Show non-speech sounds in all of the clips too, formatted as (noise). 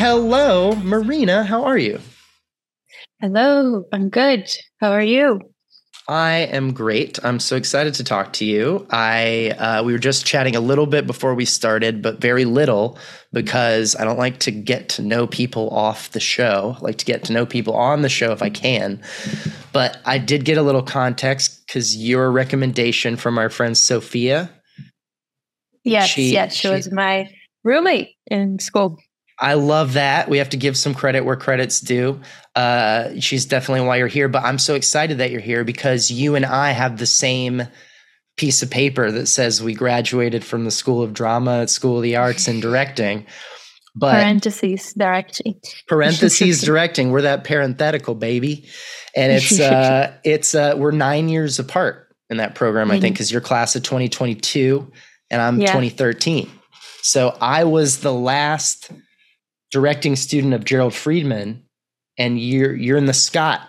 Hello, Marina. How are you? Hello, I'm good. How are you? I am great. I'm so excited to talk to you. I uh, we were just chatting a little bit before we started, but very little because I don't like to get to know people off the show. I like to get to know people on the show if I can. But I did get a little context because your recommendation from our friend Sophia. Yes, she, yes, she, she was my roommate in school. I love that. We have to give some credit where credit's due. Uh, she's definitely why you're here, but I'm so excited that you're here because you and I have the same piece of paper that says we graduated from the School of Drama at School of the Arts in directing. But parentheses directing. Parentheses (laughs) directing. We're that parenthetical baby, and it's (laughs) uh, it's uh, we're nine years apart in that program. I think because you're class of 2022 and I'm yeah. 2013. So I was the last directing student of Gerald Freedman, and you're you're in the Scott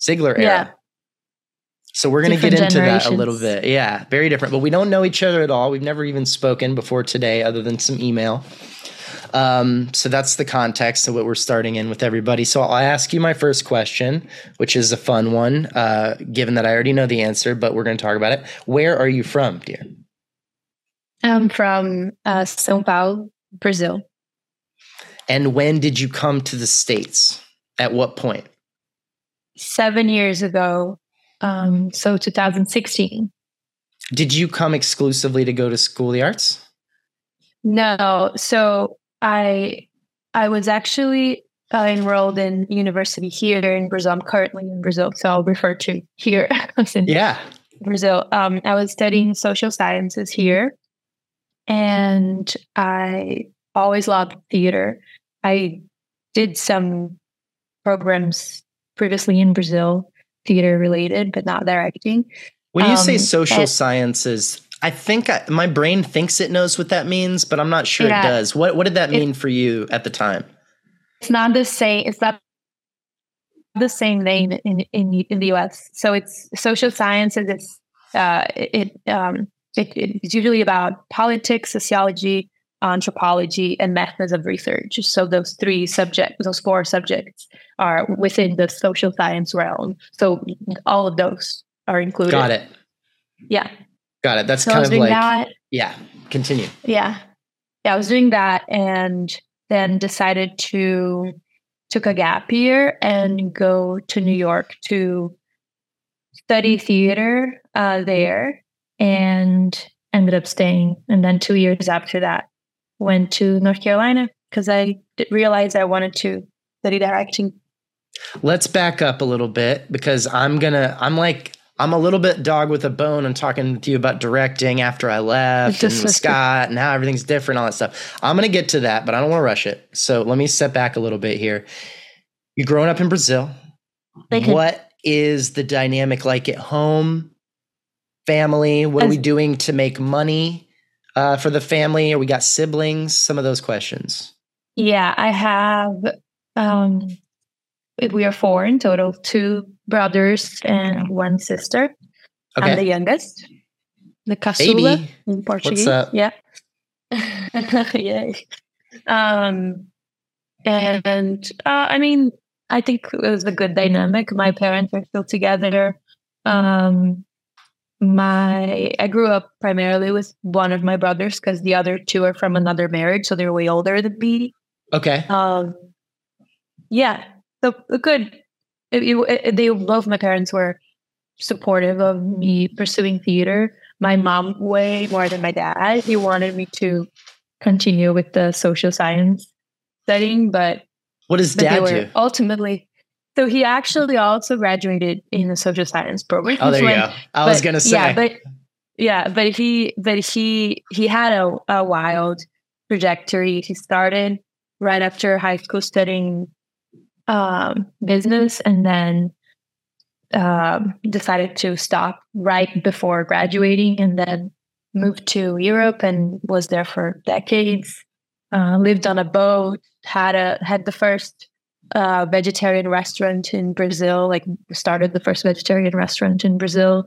Zigler era. Yeah. So we're going to get into that a little bit. Yeah, very different. But we don't know each other at all. We've never even spoken before today, other than some email. Um, so that's the context of what we're starting in with everybody. So I'll ask you my first question, which is a fun one, uh, given that I already know the answer, but we're going to talk about it. Where are you from, dear? I'm from uh, São Paulo, Brazil. And when did you come to the States? At what point? Seven years ago. Um, so 2016. Did you come exclusively to go to School of the Arts? No. So I I was actually uh, enrolled in university here in Brazil. I'm currently in Brazil, so I'll refer to here. (laughs) yeah. Brazil. Um, I was studying social sciences here, and I always loved theater. I did some programs previously in Brazil, theater related, but not directing. When you um, say social and, sciences, I think I, my brain thinks it knows what that means, but I'm not sure yeah, it does. What what did that mean for you at the time? It's not the same. It's not the same name in in, in the U.S. So it's social sciences. It's uh, it, um, it it's usually about politics, sociology, anthropology, and methods of research. So those three subjects, those four subjects, are within the social science realm. So all of those are included. Got it. Yeah. Got it. That's so kind of like that. yeah. Continue. Yeah, yeah. I was doing that, and then decided to took a gap year and go to New York to study theater uh, there, and ended up staying. And then two years after that, went to North Carolina because I realized I wanted to study directing. Let's back up a little bit because I'm gonna. I'm like I'm a little bit dog with a bone and talking to you about directing after I left and Scott and how everything's different, all that stuff. I'm going to get to that, but I don't want to rush it. So let me step back a little bit here. You're growing up in Brazil. What is the dynamic like at home? Family? What As, are we doing to make money uh, for the family? Or we got siblings? Some of those questions. Yeah, I have. Um, we are four in total, two brothers and one sister. Okay. I'm the youngest. The caçula Baby. in Portuguese. What's up? Yeah. (laughs) yeah. Um, and uh, I mean, I think it was a good dynamic. My parents are still together. Um, my I grew up primarily with one of my brothers because the other two are from another marriage, so they're way older than me. Okay. Um, yeah, so good it, it, they both my parents were supportive of me pursuing theater. My mom way more than my dad. He wanted me to continue with the social science studying, but what does dad do? Ultimately, so he actually also graduated in the social science program. Oh, there you go. I but, was gonna say, yeah, but yeah, but he, but he, he had a, a wild trajectory. He started right after high school studying um, business and then um, decided to stop right before graduating and then moved to Europe and was there for decades. Uh, lived on a boat, had a had the first uh, vegetarian restaurant in Brazil, like started the first vegetarian restaurant in Brazil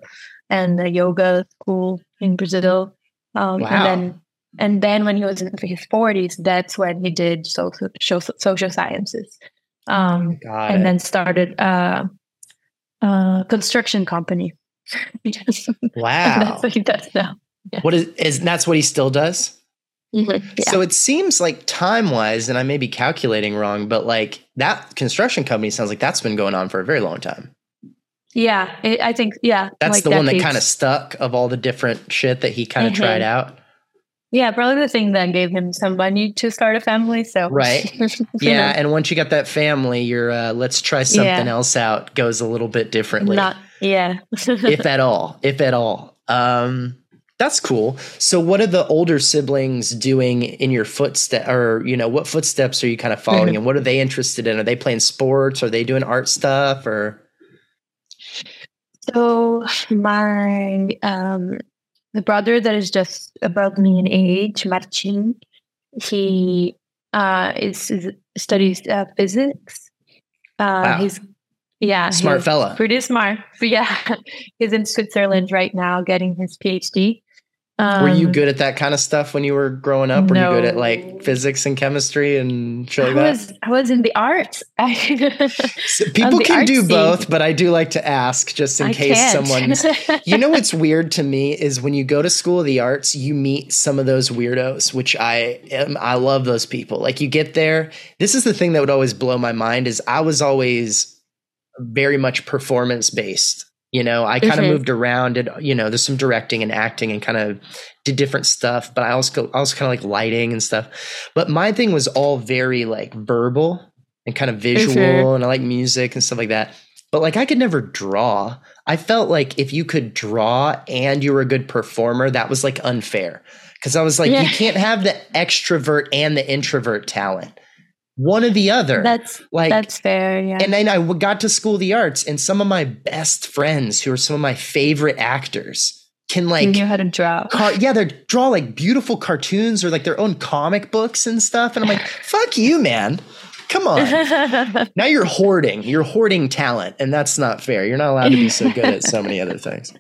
and a yoga school in Brazil. Um, wow. And then And then when he was in his 40s, that's when he did social, social sciences. Um, and then started a, a construction company. (laughs) wow. (laughs) that's what he does now. Yeah. What is, is that's what he still does? Mm-hmm. Yeah. So it seems like time wise, and I may be calculating wrong, but like that construction company sounds like that's been going on for a very long time. Yeah, it, I think yeah. That's like the decades. one that kind of stuck of all the different shit that he kind of mm-hmm. tried out. Yeah, probably the thing that gave him some money to start a family. So right, (laughs) yeah. And once you get that family, your uh, let's try something yeah. else out goes a little bit differently. Not yeah, (laughs) if at all, if at all. Um, that's cool. So, what are the older siblings doing in your footstep, or you know, what footsteps are you kind of following, and what are they (laughs) interested in? Are they playing sports? Are they doing art stuff? Or so, my um, the brother that is just above me in age, Martin, he uh, is, is studies uh, physics. Uh, wow. He's yeah, smart fella, pretty smart. But yeah, (laughs) he's in Switzerland right now getting his PhD. Um, were you um, good at that kind of stuff when you were growing up? Were no. you good at like physics and chemistry and shit like I was, that? I was in the arts. (laughs) so people can do scene. both, but I do like to ask just in I case someone's. (laughs) you know what's weird to me is when you go to school of the arts, you meet some of those weirdos, which I am. I love those people. Like you get there. This is the thing that would always blow my mind is I was always very much performance based you know, I kind of mm-hmm. moved around and, you know, there's some directing and acting and kind of did different stuff, but I also, I also kind of like lighting and stuff. But my thing was all very like verbal and kind of visual mm-hmm. and I like music and stuff like that. But like I could never draw. I felt like if you could draw and you were a good performer, that was like unfair. Cause I was like, yeah. you can't have the extrovert and the introvert talent one or the other. That's like that's fair. Yeah. And then I got to school of the arts, and some of my best friends, who are some of my favorite actors, can like knew how to draw. Car- yeah, they draw like beautiful cartoons or like their own comic books and stuff. And I'm like, (laughs) fuck you, man. Come on. (laughs) now you're hoarding. You're hoarding talent, and that's not fair. You're not allowed to be so good at so many other things.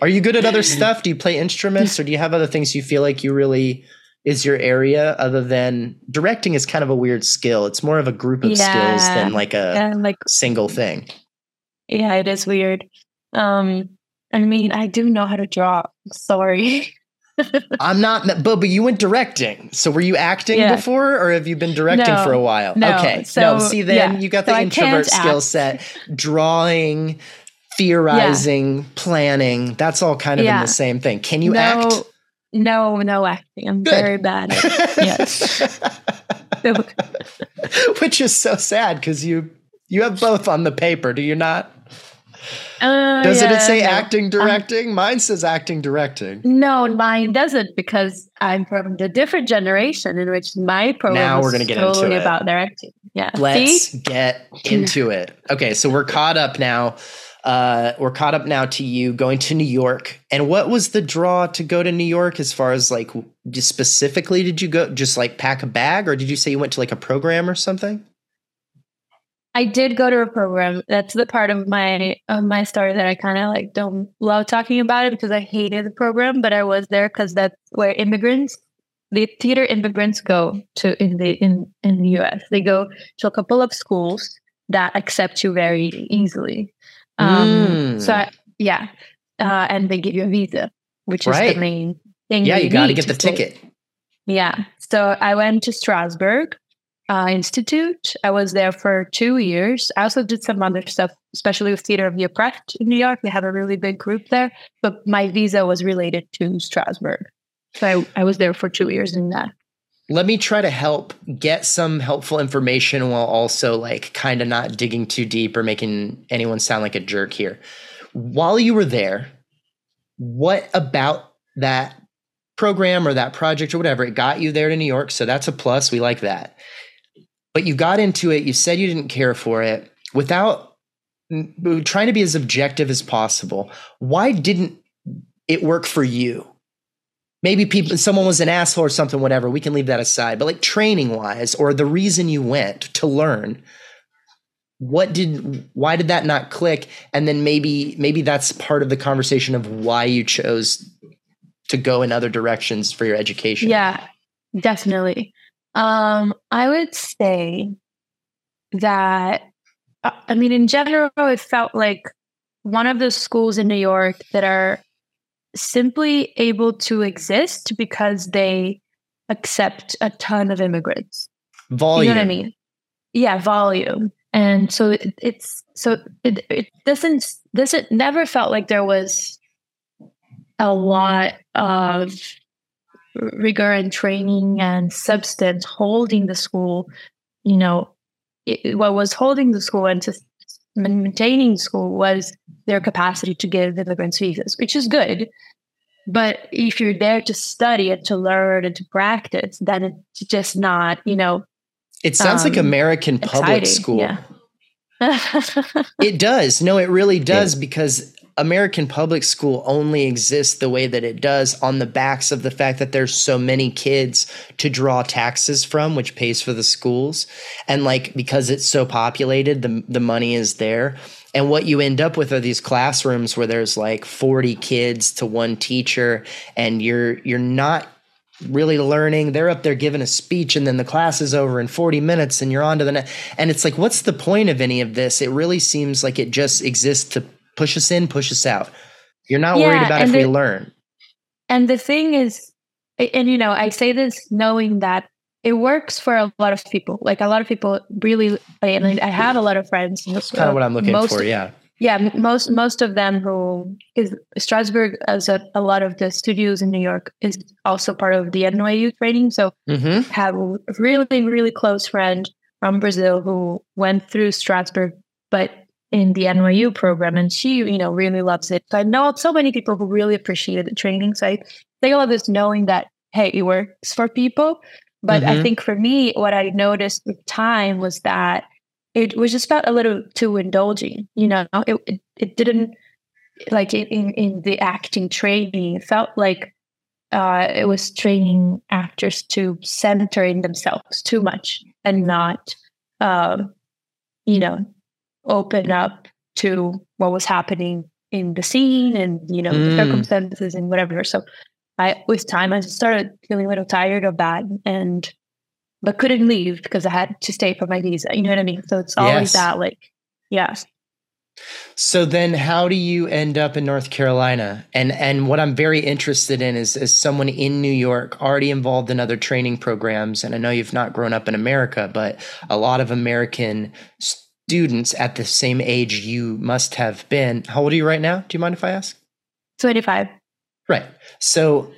Are you good at other (laughs) stuff? Do you play instruments, or do you have other things you feel like you really is your area other than directing is kind of a weird skill. It's more of a group of yeah. skills than like a yeah, like single thing. Yeah, it is weird. Um I mean, I do know how to draw. Sorry. (laughs) I'm not but but you went directing. So were you acting yeah. before or have you been directing no, for a while? No, okay. So, no, see then you got the so introvert skill set. Drawing, theorizing, planning, that's all kind of in the same thing. Can you act? No, no acting. I'm Good. very bad at (laughs) yes. (laughs) Which is so sad because you you have both on the paper, do you not? Uh, Does yeah, it say no. acting directing? Um, mine says acting directing. No, mine doesn't because I'm from the different generation in which my program now we're gonna get totally into it. about directing. Yeah. Let's See? get (clears throat) into it. Okay, so we're caught up now uh, we're caught up now to you going to New York. And what was the draw to go to New York as far as like specifically did you go just like pack a bag or did you say you went to like a program or something? I did go to a program. That's the part of my of my story that I kind of like don't love talking about it because I hated the program, but I was there because that's where immigrants, the theater immigrants go to in the in in the U.S. They go to a couple of schools that accept you very easily. Um, mm. So yeah, uh, and they give you a visa, which right. is the main thing. Yeah, you, you got to get the ticket. Yeah. So I went to Strasberg uh, Institute. I was there for two years. I also did some other stuff, especially with Theater of the Oppressed in New York. They have a really big group there. But my visa was related to Strasberg. So I, I was there for two years in that let me try to help get some helpful information while also like kind of not digging too deep or making anyone sound like a jerk here. While you were there, what about that program or that project or whatever it got you there to New York? So that's a plus. We like that. But you got into it, you said you didn't care for it without trying to be as objective as possible. Why didn't it work for you? Maybe people someone was an asshole or something whatever we can leave that aside but like training wise or the reason you went to learn what did why did that not click and then maybe maybe that's part of the conversation of why you chose to go in other directions for your education? Yeah, definitely. Um, I would say that, uh, I mean, in general, it felt like one of the schools in New York that are simply able to exist because they accept a ton of immigrants. Volume. You know what I mean? Yeah, volume. And so it, it's so it, it doesn't doesn't never felt like there was a lot of rigor and training and substance holding the school. You know, it, what was holding the school and to maintaining school was their capacity to give immigrants visas, which is good. But if you're there to study and to learn and to practice, then it's just not, you know. It sounds um, like American public exciting. school. Yeah. (laughs) it does. No, it really does yeah. because American public school only exists the way that it does on the backs of the fact that there's so many kids to draw taxes from, which pays for the schools. And like because it's so populated, the the money is there. And what you end up with are these classrooms where there's like 40 kids to one teacher and you're you're not really learning. They're up there giving a speech and then the class is over in 40 minutes and you're on to the next. And it's like, what's the point of any of this? It really seems like it just exists to push us in, push us out. You're not yeah, worried about if the, we learn. And the thing is, and you know, I say this knowing that it works for a lot of people. Like a lot of people really, and I have a lot of friends. That's kind of what I'm looking most, for. Yeah. Yeah, most most of them who is Strasberg, as a, a lot of the studios in New York, is also part of the NYU training. So mm-hmm. have a really really close friend from Brazil who went through Strasberg, but in the NYU program, and she, you know, really loves it. So I know so many people who really appreciated the training. So I think all of this knowing that hey, it works for people. But mm-hmm. I think for me, what I noticed with time was that it was just felt a little too indulging. You know, it it, it didn't like in, in the acting training. It felt like uh, it was training actors to center in themselves too much and not, um, you know, open up to what was happening in the scene and you know mm. the circumstances and whatever so i with time i started feeling a little tired of that and but couldn't leave because i had to stay for my visa you know what i mean so it's always yes. that like yes so then how do you end up in North Carolina? And and what I'm very interested in is as someone in New York already involved in other training programs and I know you've not grown up in America, but a lot of American students at the same age you must have been. How old are you right now? Do you mind if I ask? 25. Right. So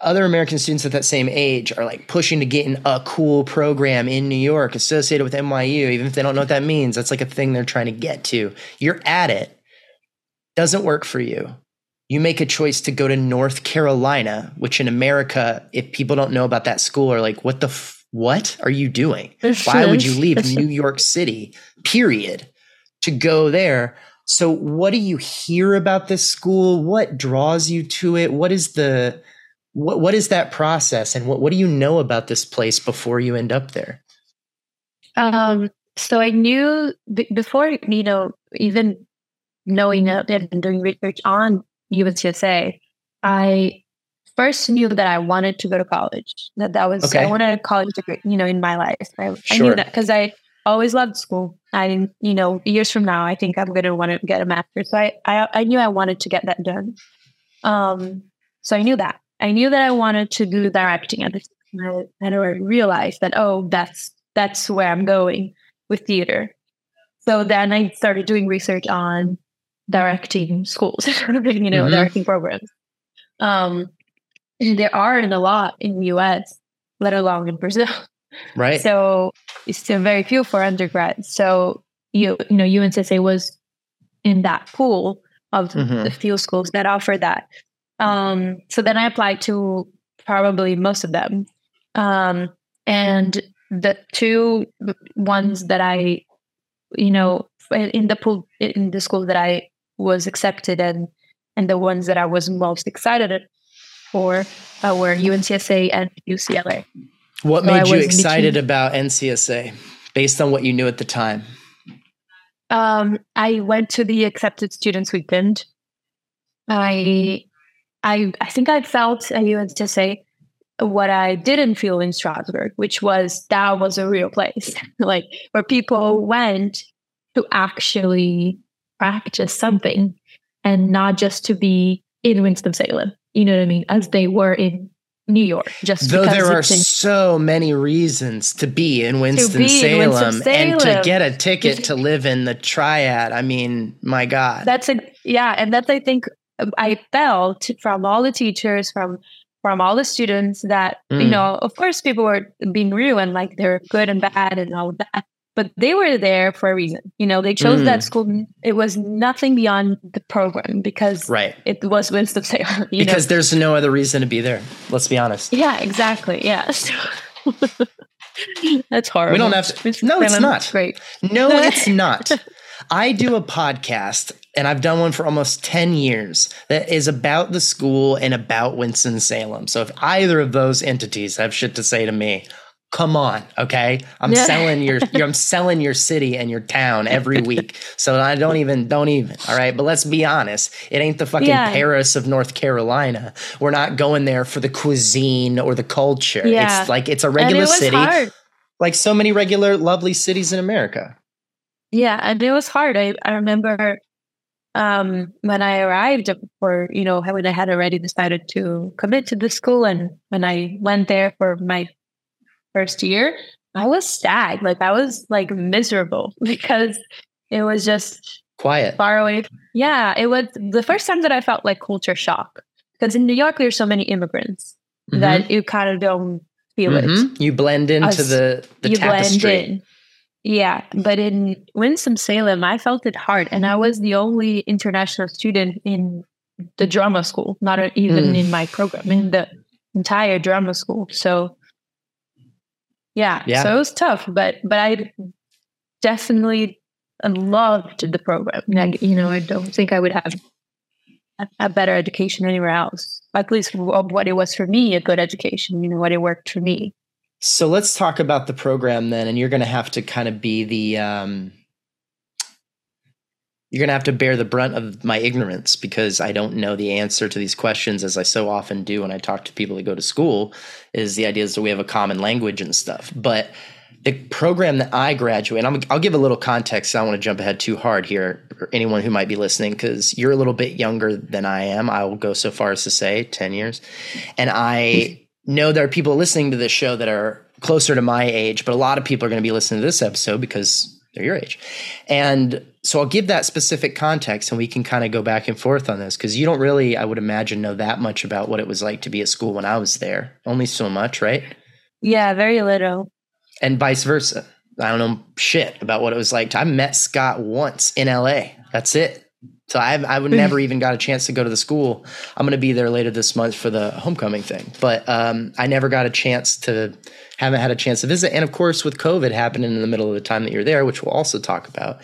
other American students at that same age are like pushing to get in a cool program in New York associated with NYU, even if they don't know what that means. That's like a thing they're trying to get to. You're at it. Doesn't work for you. You make a choice to go to North Carolina, which in America, if people don't know about that school, are like, what the what are you doing? Why would you leave New York City, period, to go there? So, what do you hear about this school? What draws you to it? What is the what what is that process and what what do you know about this place before you end up there? Um so I knew b- before you know even knowing that and doing research on UNCSA, I first knew that I wanted to go to college. That that was okay. I wanted a college degree, you know, in my life. I, sure. I knew that because I always loved school. I, you know, years from now, I think I'm going to want to get a master's. So I, I, I knew I wanted to get that done. Um, so I knew that. I knew that I wanted to do directing at this time. And I realized that oh, that's that's where I'm going with theater. So then I started doing research on directing schools, (laughs) you know, mm-hmm. directing programs. Um, there aren't a lot in the US, let alone in Brazil. (laughs) Right. So it's still very few for undergrads. So you you know UNCSA was in that pool of mm-hmm. the few schools that offer that. Um, so then I applied to probably most of them, um, and the two ones that I, you know, in the pool in the school that I was accepted and and the ones that I was most excited for uh, were UNCSA and UCLA. What so made you excited between, about NCSA based on what you knew at the time? Um, I went to the accepted students weekend. I I I think I felt to say what I didn't feel in Strasberg, which was that was a real place, (laughs) like where people went to actually practice something and not just to be in Winston Salem. You know what I mean? As they were in New York. Just though there are so many reasons to be in Winston Salem and to get a ticket to live in the Triad. I mean, my God, that's a yeah, and that's I think I felt from all the teachers from from all the students that mm. you know of course people were being real and like they're good and bad and all that but they were there for a reason. You know they chose mm. that school. It was nothing beyond the program because right. it was winston salem (laughs) because know? there's no other reason to be there let's be honest. Yeah exactly yeah. (laughs) (laughs) That's horrible. We don't have to no it's not. great. No it's not. I do a podcast and I've done one for almost 10 years that is about the school and about Winston-Salem. So if either of those entities have shit to say to me, come on, okay? I'm selling your, (laughs) I'm selling your city and your town every week. So I don't even don't even, all right? But let's be honest, it ain't the fucking yeah. Paris of North Carolina. We're not going there for the cuisine or the culture. Yeah. It's like it's a regular it city. Hard. Like so many regular lovely cities in America. Yeah, and it was hard. I, I remember um, when I arrived, for you know, when I had already decided to commit to the school, and when I went there for my first year, I was sad. Like I was like miserable (laughs) because it was just quiet, far away. Yeah, it was the first time that I felt like culture shock because in New York there's so many immigrants mm-hmm. that you kind of don't feel mm-hmm. it. You blend into the the you tapestry. blend in. Yeah, but in Winston-Salem, I felt it hard. And I was the only international student in the drama school, not even mm. in my program, in the entire drama school. So, yeah, yeah, so it was tough, but but I definitely loved the program. Like, you know, I don't think I would have a, a better education anywhere else. At least what it was for me, a good education. You know, what it worked for me. So let's talk about the program then, and you're going to have to kind of be the um, you're going to have to bear the brunt of my ignorance because I don't know the answer to these questions as I so often do when I talk to people that go to school. Is the idea is that we have a common language and stuff, but the program that I graduate, and i will give a little context. I don't want to jump ahead too hard here for anyone who might be listening because you're a little bit younger than I am. I will go so far as to say 10 years. And I know there are people listening to this show that are closer to my age, but a lot of people are going to be listening to this episode because they're your age. And so I'll give that specific context and we can kind of go back and forth on this because you don't really, I would imagine, know that much about what it was like to be at school when I was there. Only so much, right? Yeah, very little. And vice versa. I don't know shit about what it was like. To, I met Scott once in LA. That's it. So I've, I would never (laughs) even got a chance to go to the school. I'm going to be there later this month for the homecoming thing, but um, I never got a chance to, haven't had a chance to visit. And of course, with COVID happening in the middle of the time that you're there, which we'll also talk about,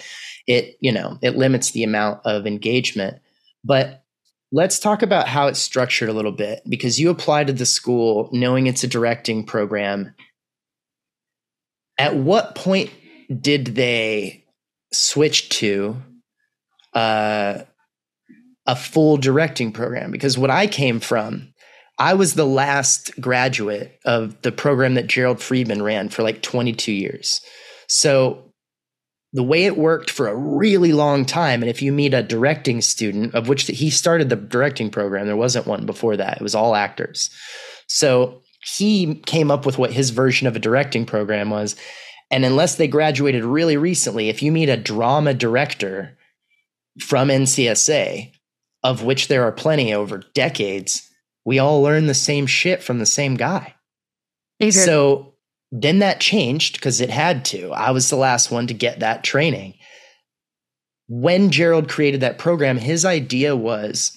it you know it limits the amount of engagement. But let's talk about how it's structured a little bit because you applied to the school knowing it's a directing program. At what point did they switch to? uh, a full directing program because what I came from, I was the last graduate of the program that Gerald Freedman ran for like 22 years. So the way it worked for a really long time, and if you meet a directing student, of which he started the directing program, there wasn't one before that, it was all actors. So he came up with what his version of a directing program was. And unless they graduated really recently, if you meet a drama director, from NCSA, of which there are plenty over decades, we all learn the same shit from the same guy. So then that changed because it had to. I was the last one to get that training. When Gerald created that program, his idea was,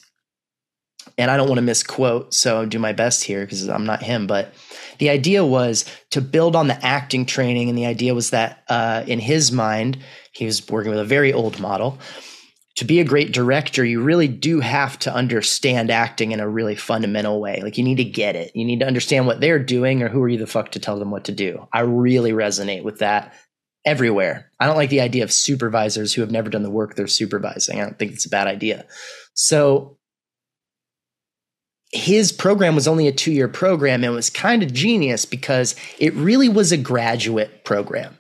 and I don't want to misquote, so I'll do my best here because I'm not him, but the idea was to build on the acting training. And the idea was that uh, in his mind, he was working with a very old model to be a great director, you really do have to understand acting in a really fundamental way. Like you need to get it. You need to understand what they're doing or who are you the fuck to tell them what to do. I really resonate with that everywhere. I don't like the idea of supervisors who have never done the work they're supervising. I don't think it's a bad idea. So his program was only a two year program and was kind of genius because it really was a graduate program.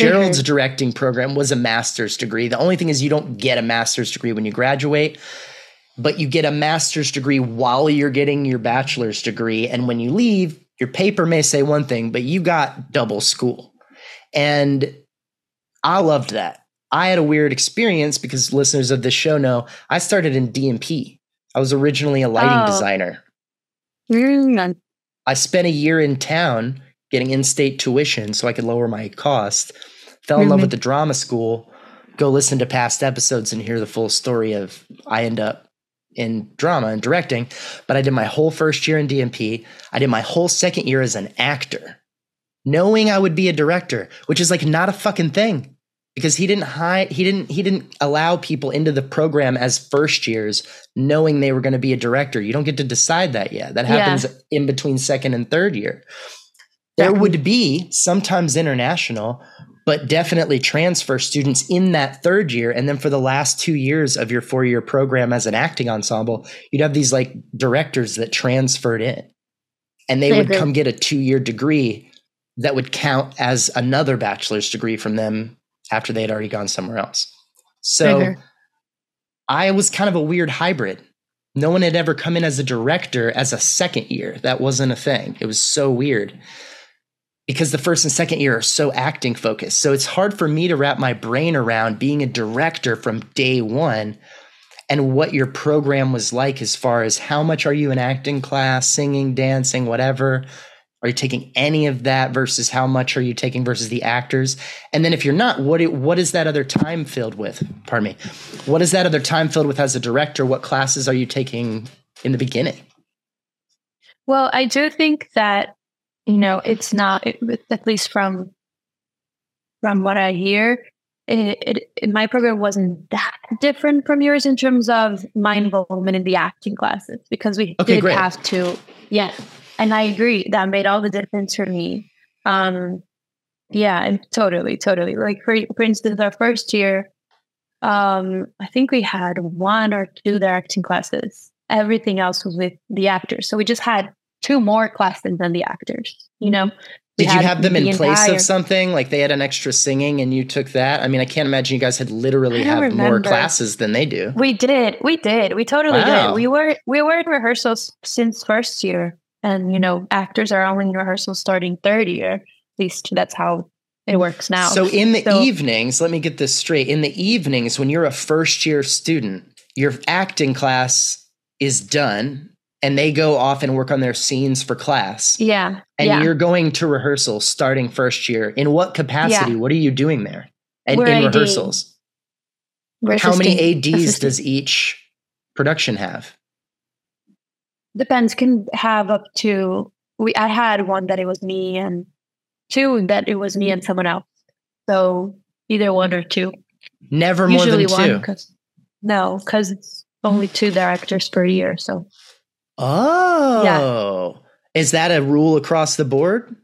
Gerald's mm-hmm. directing program was a master's degree. The only thing is, you don't get a master's degree when you graduate, but you get a master's degree while you're getting your bachelor's degree. And when you leave, your paper may say one thing, but you got double school. And I loved that. I had a weird experience because listeners of this show know I started in DMP. I was originally a lighting oh. designer. Mm. I spent a year in town getting in-state tuition so I could lower my cost. Fell in love with the drama school. Go listen to past episodes and hear the full story of I end up in drama and directing. But I did my whole first year in DMP. I did my whole second year as an actor, knowing I would be a director, which is like not a fucking thing because he didn't hide he didn't he didn't allow people into the program as first years knowing they were going to be a director you don't get to decide that yet that happens yeah. in between second and third year there would be sometimes international but definitely transfer students in that third year and then for the last 2 years of your 4 year program as an acting ensemble you'd have these like directors that transferred in and they would come get a 2 year degree that would count as another bachelor's degree from them after they had already gone somewhere else. So mm-hmm. I was kind of a weird hybrid. No one had ever come in as a director as a second year. That wasn't a thing. It was so weird because the first and second year are so acting focused. So it's hard for me to wrap my brain around being a director from day one and what your program was like as far as how much are you in acting class, singing, dancing, whatever. Are you taking any of that versus how much are you taking versus the actors? And then if you're not, what what is that other time filled with? Pardon me. What is that other time filled with as a director? What classes are you taking in the beginning? Well, I do think that you know it's not at least from from what I hear. It, it, my program wasn't that different from yours in terms of my involvement in the acting classes because we okay, did great. have to, yeah, and I agree that made all the difference for me. Um, yeah, and totally, totally. Like for for instance, our first year, um, I think we had one or two directing classes. Everything else was with the actors. So we just had two more classes than the actors. You know. Did you have them the in place of something like they had an extra singing and you took that? I mean, I can't imagine you guys had literally have remember. more classes than they do. We did. We did. We totally wow. did. We were we were in rehearsals since first year and you know actors are only in rehearsal starting third year at least that's how it works now so in the so, evenings let me get this straight in the evenings when you're a first year student your acting class is done and they go off and work on their scenes for class. Yeah and yeah. you're going to rehearsal starting first year. In what capacity? Yeah. what are you doing there? And We're in AD. rehearsals. We're how many ads assisting. does each production have? Depends. Can have up to we i had one that it was me and two that it was me and someone else. So either one or two. Never more Usually than two. cause, no because it's only two directors per year so oh yeah. is that a rule across the board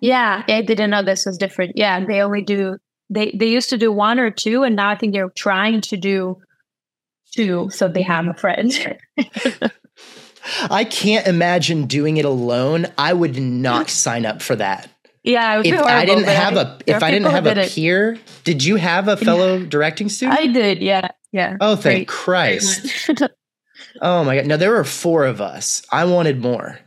yeah i didn't know this was different yeah they only do they they used to do one or two and now i think they're trying to do two so they have a friend (laughs) I can't imagine doing it alone. I would not sign up for that. Yeah, if I didn't have a if I didn't have a peer, did you have a fellow yeah. directing student? I did. Yeah, yeah. Oh, thank Great. Christ! (laughs) oh my god! No, there were four of us. I wanted more.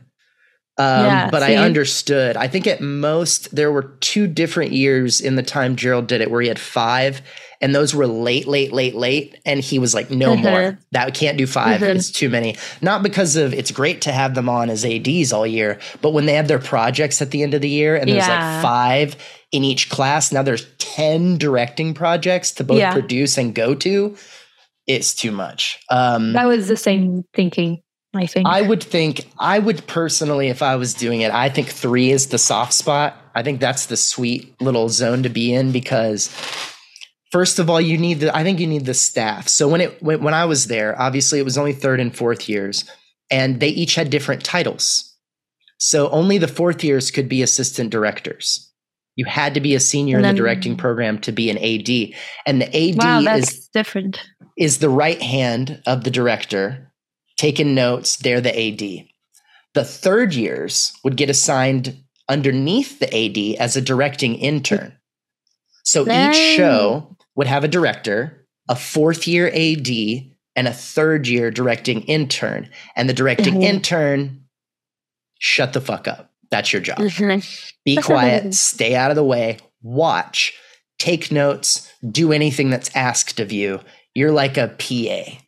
Um, yeah, but I understood. I think at most there were two different years in the time Gerald did it where he had five, and those were late, late, late, late. And he was like, no mm-hmm. more. That can't do 5 mm-hmm. It's too many. Not because of it's great to have them on as ADs all year, but when they have their projects at the end of the year and there's yeah. like five in each class, now there's 10 directing projects to both yeah. produce and go to. It's too much. Um, that was the same thinking. I think. I would think, I would personally, if I was doing it, I think three is the soft spot. I think that's the sweet little zone to be in because First of all, you need the I think you need the staff. So when it when, when I was there, obviously it was only third and fourth years and they each had different titles. So only the fourth years could be assistant directors. You had to be a senior then, in the directing program to be an AD. And the AD wow, is different. Is the right hand of the director taking notes. They're the AD. The third years would get assigned underneath the AD as a directing intern. So each show would have a director, a fourth year AD, and a third year directing intern. And the directing mm-hmm. intern, shut the fuck up. That's your job. Mm-hmm. Be quiet, stay out of the way, watch, take notes, do anything that's asked of you. You're like a PA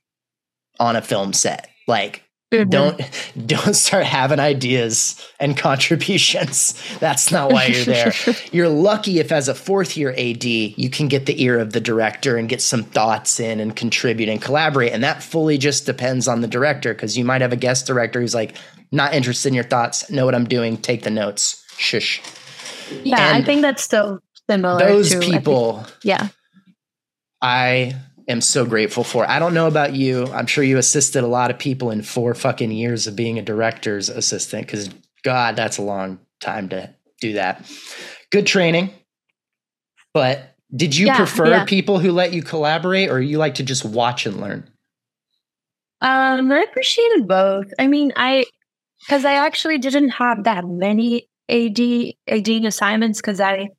on a film set. Like Mm-hmm. Don't don't start having ideas and contributions. That's not why you're there. (laughs) you're lucky if as a fourth year AD you can get the ear of the director and get some thoughts in and contribute and collaborate and that fully just depends on the director because you might have a guest director who's like not interested in your thoughts, know what I'm doing, take the notes. Shush. Yeah, and I think that's still similar. Those people. yeah. I am so grateful for. I don't know about you. I'm sure you assisted a lot of people in four fucking years of being a director's assistant because, God, that's a long time to do that. Good training. But did you yeah, prefer yeah. people who let you collaborate or you like to just watch and learn? Um, I appreciated both. I mean, I, because I actually didn't have that many AD, AD assignments because I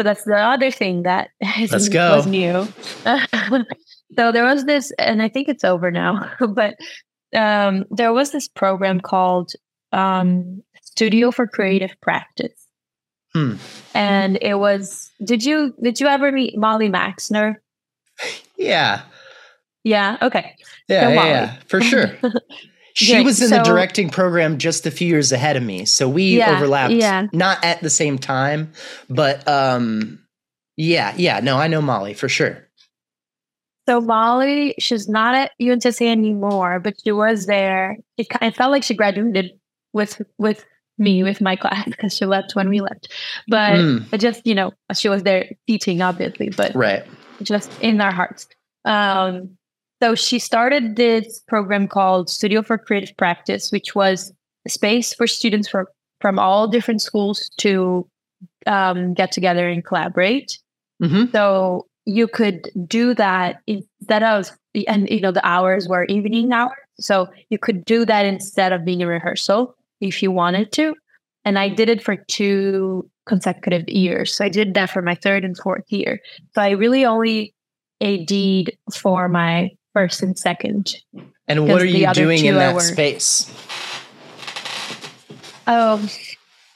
but that's the other thing that (laughs) Let's go. was new. (laughs) so there was this, and I think it's over now, (laughs) but um, there was this program called um, Studio for Creative Practice. Hmm. And it was did you did you ever meet Molly Maxner? Yeah. Yeah. Okay. Yeah, so yeah, yeah, for sure. She was in so, the directing program just a few years ahead of me. So we yeah, overlapped yeah. not at the same time, but um yeah, yeah, no, I know Molly for sure. So Molly, she's not at UNCC anymore, but she was there. It, it felt like she graduated with with me with my class because she left when we left. But mm. just you know, she was there teaching, obviously, but right, just in our hearts. Um, so she started this program called Studio for Creative Practice, which was a space for students from, from all different schools to um, get together and collaborate. Mm-hmm. So you could do that instead of, and you know, the hours were evening hours. So you could do that instead of being a rehearsal if you wanted to. And I did it for two consecutive years. So I did that for my third and fourth year. So I really only AD'd for my first and second. And what are you doing in that space? Oh,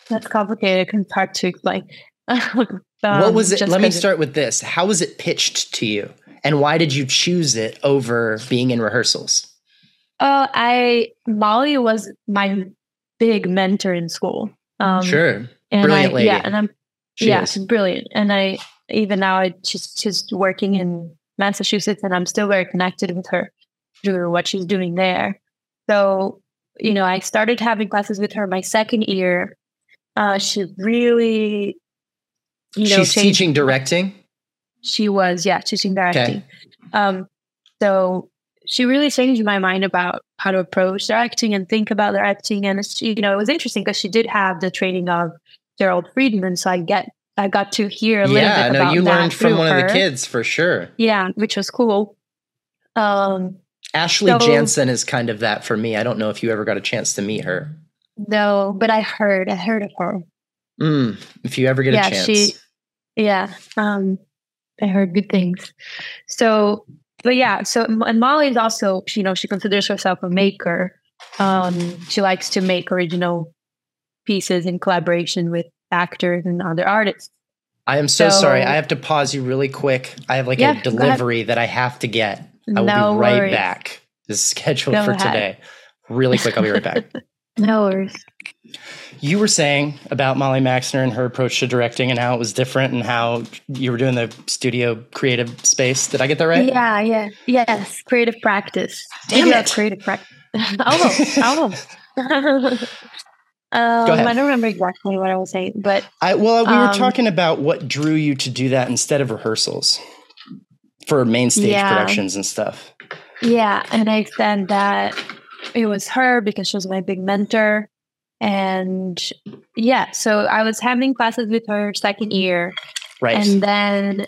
that's complicated. It's hard to explain. (laughs) um, what was it? Let me start with this. How was it pitched to you? And why did you choose it over being in rehearsals? Oh, I Molly was my big mentor in school. Um, sure, and brilliant I, lady. Yeah, and I'm she yeah, brilliant. And I even now I, just just working in Massachusetts, and I'm still very connected with her through what she's doing there. So, you know, I started having classes with her my second year. Uh, she really, you know, she's teaching directing. She was, yeah, teaching directing. Okay. Um, so she really changed my mind about how to approach directing and think about directing. And she, you know, it was interesting because she did have the training of Gerald Freedman, so I get I got to hear a little bit about that. yeah, bit no, you learned from one her. of the kids for sure. Yeah, which was cool. Um, Ashley so, Jansen is kind of that for me. I don't know if you ever got a chance to meet her. No, but I heard. I heard of her. Mm, if you ever get yeah, a chance. She, yeah. Um, I heard good things. So, but yeah. So, and Molly is also, you know, she considers herself a maker. Um, she likes to make original pieces in collaboration with actors and other artists. I am so, so sorry. I have to pause you really quick. I have like yeah, a delivery that I have to get. I will no be right worries. back. This is scheduled Go for ahead. today. Really quick, I'll be right back. (laughs) no worries. You were saying about Molly Maxner and her approach to directing and how it was different and how you were doing the studio creative space. Did I get that right? Yeah, yeah. Yes. Creative practice. Damn it. Creative practice. (laughs) almost. almost. (laughs) Um, I don't remember exactly what I was saying, but I well, we um, were talking about what drew you to do that instead of rehearsals for main stage yeah, productions and stuff. Yeah, and I said that it was her because she was my big mentor, and yeah, so I was having classes with her second year, right, and then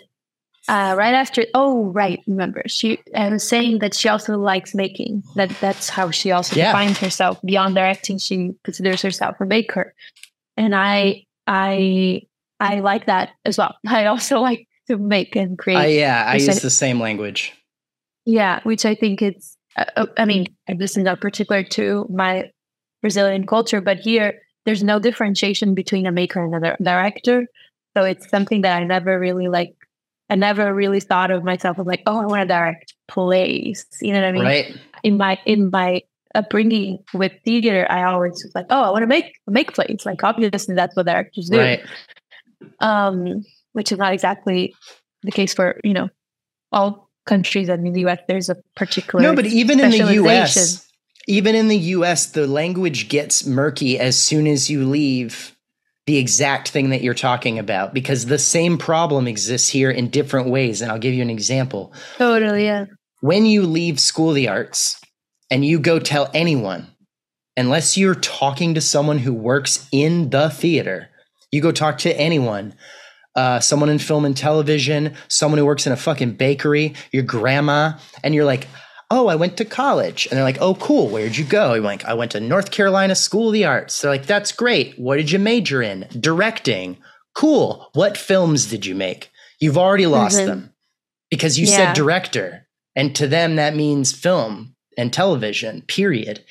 uh, right after oh right remember she i was saying that she also likes making that that's how she also yeah. defines herself beyond directing she considers herself a maker and i i i like that as well. (laughs) I also like to make and create uh, yeah i use the same language. Yeah which i think it's uh, uh i mean this is not particular to my brazilian culture but here there's no differentiation between a maker and a director. So it's something that i never really like I never really thought of myself as like, oh, I want to direct plays. You know what I mean? Right. In my in my upbringing with theater, I always was like, oh, I want to make make plays. Like obviously that's what directors do. Right. Um, which is not exactly the case for, you know, all countries. I mean the US, there's a particular No, but even in the US, even in the US, the language gets murky as soon as you leave the exact thing that you're talking about because the same problem exists here in different ways. And I'll give you an example. Totally, yeah. When you leave School of the Arts and you go tell anyone, unless you're talking to someone who works in the theater, you go talk to anyone, uh, someone in film and television, someone who works in a fucking bakery, your grandma, and you're like, oh, I went to college. And they're like, oh, cool. Where'd you go? I'm like, I went to North Carolina School of the Arts. They're like, that's great. What did you major in? Directing. Cool. What films did you make? You've already lost mm-hmm. them because you yeah. said director. And to them, that means film and television, period.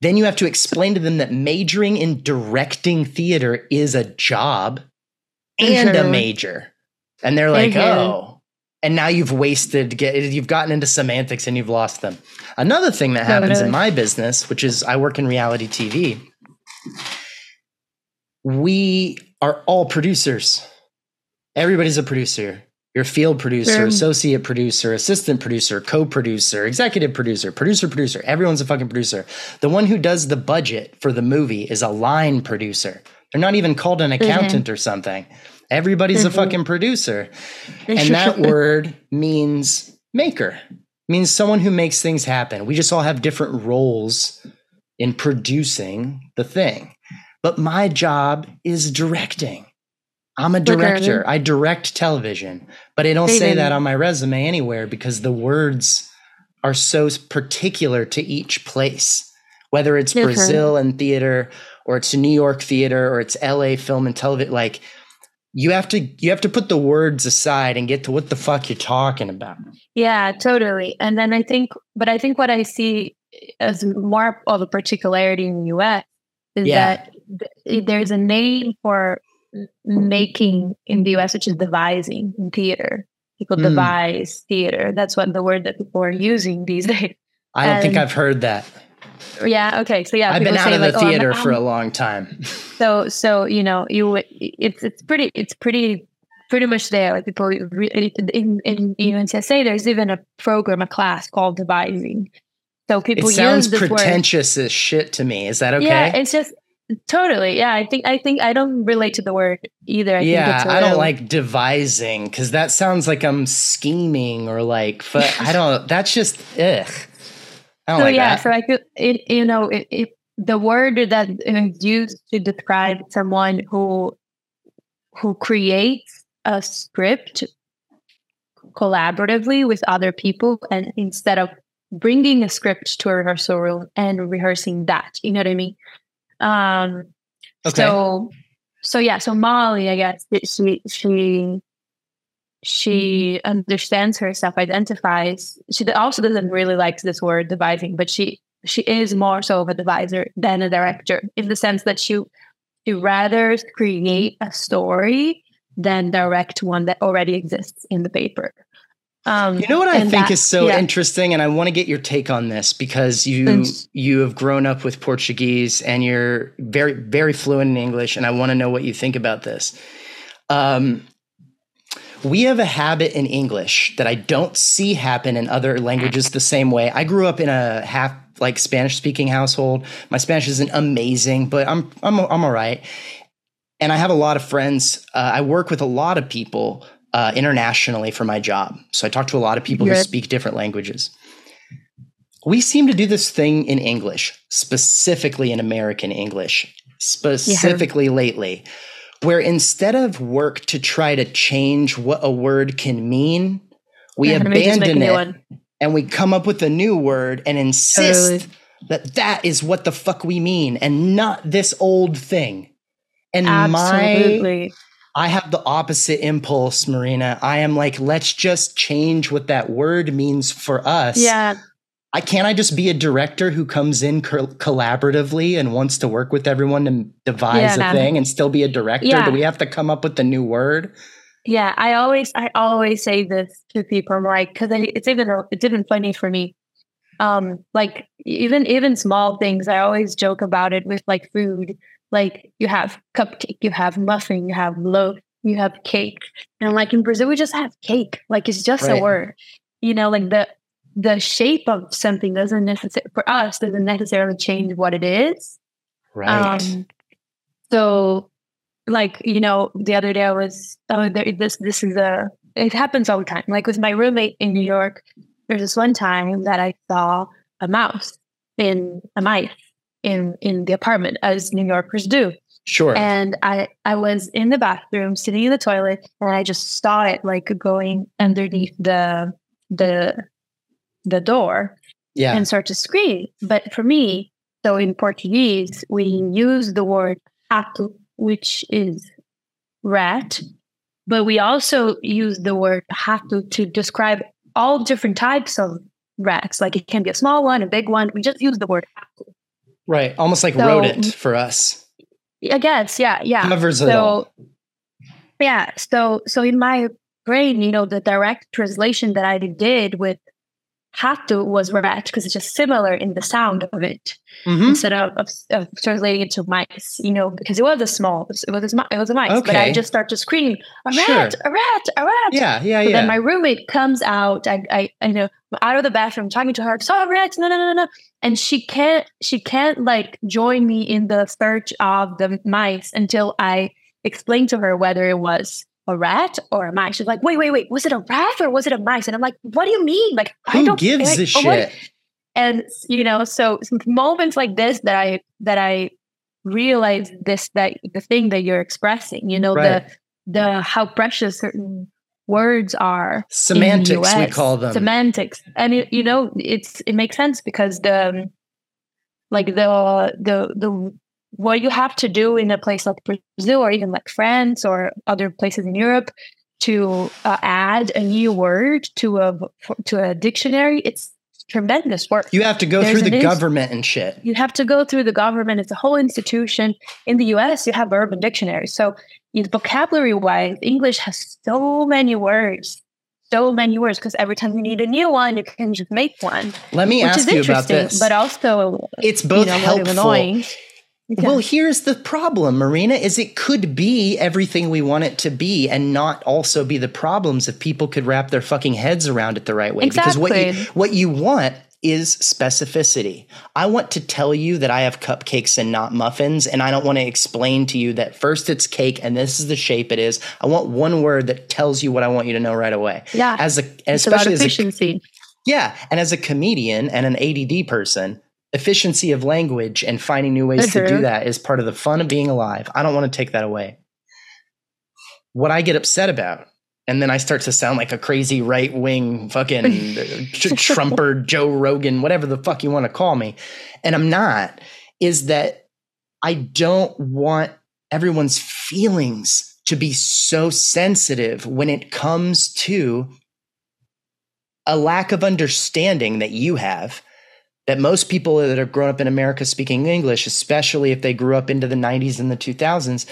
Then you have to explain to them that majoring in directing theater is a job and mm-hmm. a major. And they're like, mm-hmm. oh, and now you've wasted get you've gotten into semantics and you've lost them. Another thing that happens in my business which is i work in reality tv we are all producers. Everybody's a producer. Your field producer sure. associate producer assistant producer co-producer executive producer producer producer everyone's a fucking producer. The one who does the budget for the movie is a line producer. They're not even called an accountant mm-hmm. or something Everybody's mm-hmm. a fucking producer. And that word means maker, means someone who makes things happen. We just all have different roles in producing the thing. But my job is directing. I'm a director. I direct television, but I don't say that on my resume anywhere because the words are so particular to each place, whether it's Brazil and theater or it's New York theater or it's LA film and television. Like you have to you have to put the words aside and get to what the fuck you're talking about. Yeah totally. And then i think but i think what i see as more of a particularity in the us is yeah. that th- there's a name for making in the us which is devising in theater. People mm. devise theater. That's what the word that people are using these (laughs) days. I don't and, think i've heard that yeah. Okay. So yeah, I've been out of the oh, like, theater oh, for a um long time. So so you know you it's it's pretty it's pretty pretty much there. Like people in in UNCSA, there's even a program, a class called devising. So people it sounds pretentious word. as shit to me. Is that okay? Yeah, it's just totally. Yeah, I think I think I don't relate to the word either. I yeah, I don't like devising because that sounds like I'm scheming or like. But I don't. That's just ugh so like yeah, that. so I could, it, you know, it, it, the word that is used to describe someone who who creates a script collaboratively with other people, and instead of bringing a script to a rehearsal room and rehearsing that, you know what I mean? Um, okay. So, so yeah, so Molly, I guess she she she understands herself identifies she also doesn't really like this word devising but she she is more so of a deviser than a director in the sense that she she rather create a story than direct one that already exists in the paper um, you know what I think that, is so yeah. interesting, and I want to get your take on this because you you have grown up with Portuguese and you're very very fluent in English, and I want to know what you think about this. Um, we have a habit in English that I don't see happen in other languages the same way. I grew up in a half like Spanish speaking household. My Spanish isn't amazing, but I'm I'm I'm all right. And I have a lot of friends. Uh, I work with a lot of people uh, internationally for my job, so I talk to a lot of people who speak different languages. We seem to do this thing in English, specifically in American English, specifically yeah. lately, where instead of work to try to change what a word can mean, we yeah, abandon it and we come up with a new word and insist totally. that that is what the fuck we mean and not this old thing. And Absolutely. my I have the opposite impulse, Marina. I am like, let's just change what that word means for us. Yeah. I can't I just be a director who comes in co- collaboratively and wants to work with everyone and devise yeah, a thing and still be a director? Yeah. Do we have to come up with a new word? Yeah, I always I always say this to people. I'm like, because it's even it's even funny for me. Um, like even even small things, I always joke about it with like food. Like you have cupcake, you have muffin, you have loaf, you have cake, and like in Brazil we just have cake. Like it's just right. a word, you know. Like the the shape of something doesn't necessarily for us doesn't necessarily change what it is. Right. Um, so, like you know, the other day I was oh there, this this is a it happens all the time. Like with my roommate in New York, there's this one time that I saw a mouse in a mice in in the apartment as New Yorkers do. Sure. And I I was in the bathroom sitting in the toilet and I just saw it like going underneath the the the door yeah. and start to scream. But for me, so in Portuguese, we use the word rato, which is rat, but we also use the word rato to describe all different types of rats. Like it can be a small one, a big one. We just use the word rato. Right. Almost like so, rodent for us. I guess. Yeah. Yeah. Covers so, it all. Yeah. So, so in my brain, you know, the direct translation that I did with rato was rat because it's just similar in the sound of it mm-hmm. instead of, of, of, translating it to mice, you know, because it was a small, it was a, it was a mice, okay. but I just start to scream, a rat, sure. a rat, a rat. Yeah, yeah, yeah. Then my roommate comes out, I, I, I know, out of the bathroom, talking to her, saw a rat, no, no, no, no, and she can't, she can't like join me in the search of the mice until I explain to her whether it was a rat or a mice. She's like, wait, wait, wait, was it a rat or was it a mice? And I'm like, what do you mean? Like, who I don't gives a (laughs) shit? And you know, so moments like this that I that I realize this that the thing that you're expressing, you know, right. the the how precious certain words are semantics we call them semantics and it, you know it's it makes sense because the like the the the what you have to do in a place like Brazil or even like France or other places in Europe to uh, add a new word to a to a dictionary, it's tremendous work. You have to go There's through the government and shit. You have to go through the government. It's a whole institution. In the US, you have Urban dictionaries So, vocabulary wise, English has so many words so many words because every time you need a new one, you can just make one. Let me ask you about this. But also, it's both you know, helpful Okay. Well, here's the problem, Marina, is it could be everything we want it to be and not also be the problems if people could wrap their fucking heads around it the right way. Exactly. Because what you, what you want is specificity. I want to tell you that I have cupcakes and not muffins, and I don't want to explain to you that first it's cake and this is the shape it is. I want one word that tells you what I want you to know right away. Yeah. As a especially as a, yeah, and as a comedian and an ADD person, efficiency of language and finding new ways to do that is part of the fun of being alive. I don't want to take that away. What I get upset about, and then I start to sound like a crazy right wing fucking (laughs) Trumper, Joe Rogan, whatever the fuck you want to call me, and I'm not, is that I don't want everyone's feelings to be so sensitive when it comes to a lack of understanding that you have that most people that have grown up in America speaking English, especially if they grew up into the 90s and the 2000s,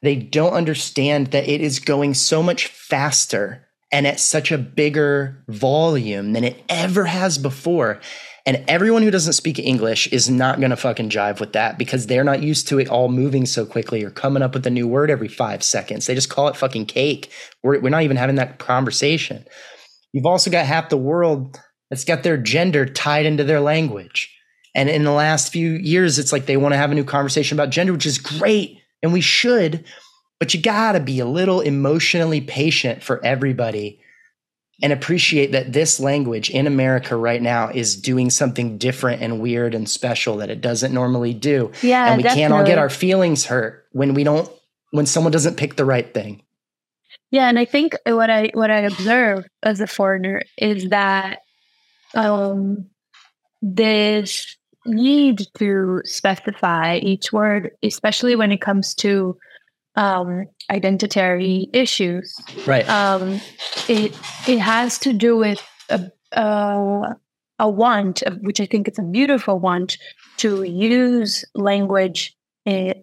they don't understand that it is going so much faster and at such a bigger volume than it ever has before. And everyone who doesn't speak English is not going to fucking jive with that because they're not used to it all moving so quickly or coming up with a new word every five seconds. They just call it fucking cake. We're, we're not even having that conversation. You've also got half the world that's got their gender tied into their language. And in the last few years, it's like they want to have a new conversation about gender, which is great. And we should, but you got to be a little emotionally patient for everybody and appreciate that this language in America right now is doing something different and weird and special that it doesn't normally do. Yeah. And we definitely. can't all get our feelings hurt when we don't when someone doesn't pick the right thing. Yeah, and I think what I what I observe as a foreigner is that um, this need to specify each word, especially when it comes to um, identitary issues. Right. Um, it it has to do with a a, a want, which I think is a beautiful want, to use language uh,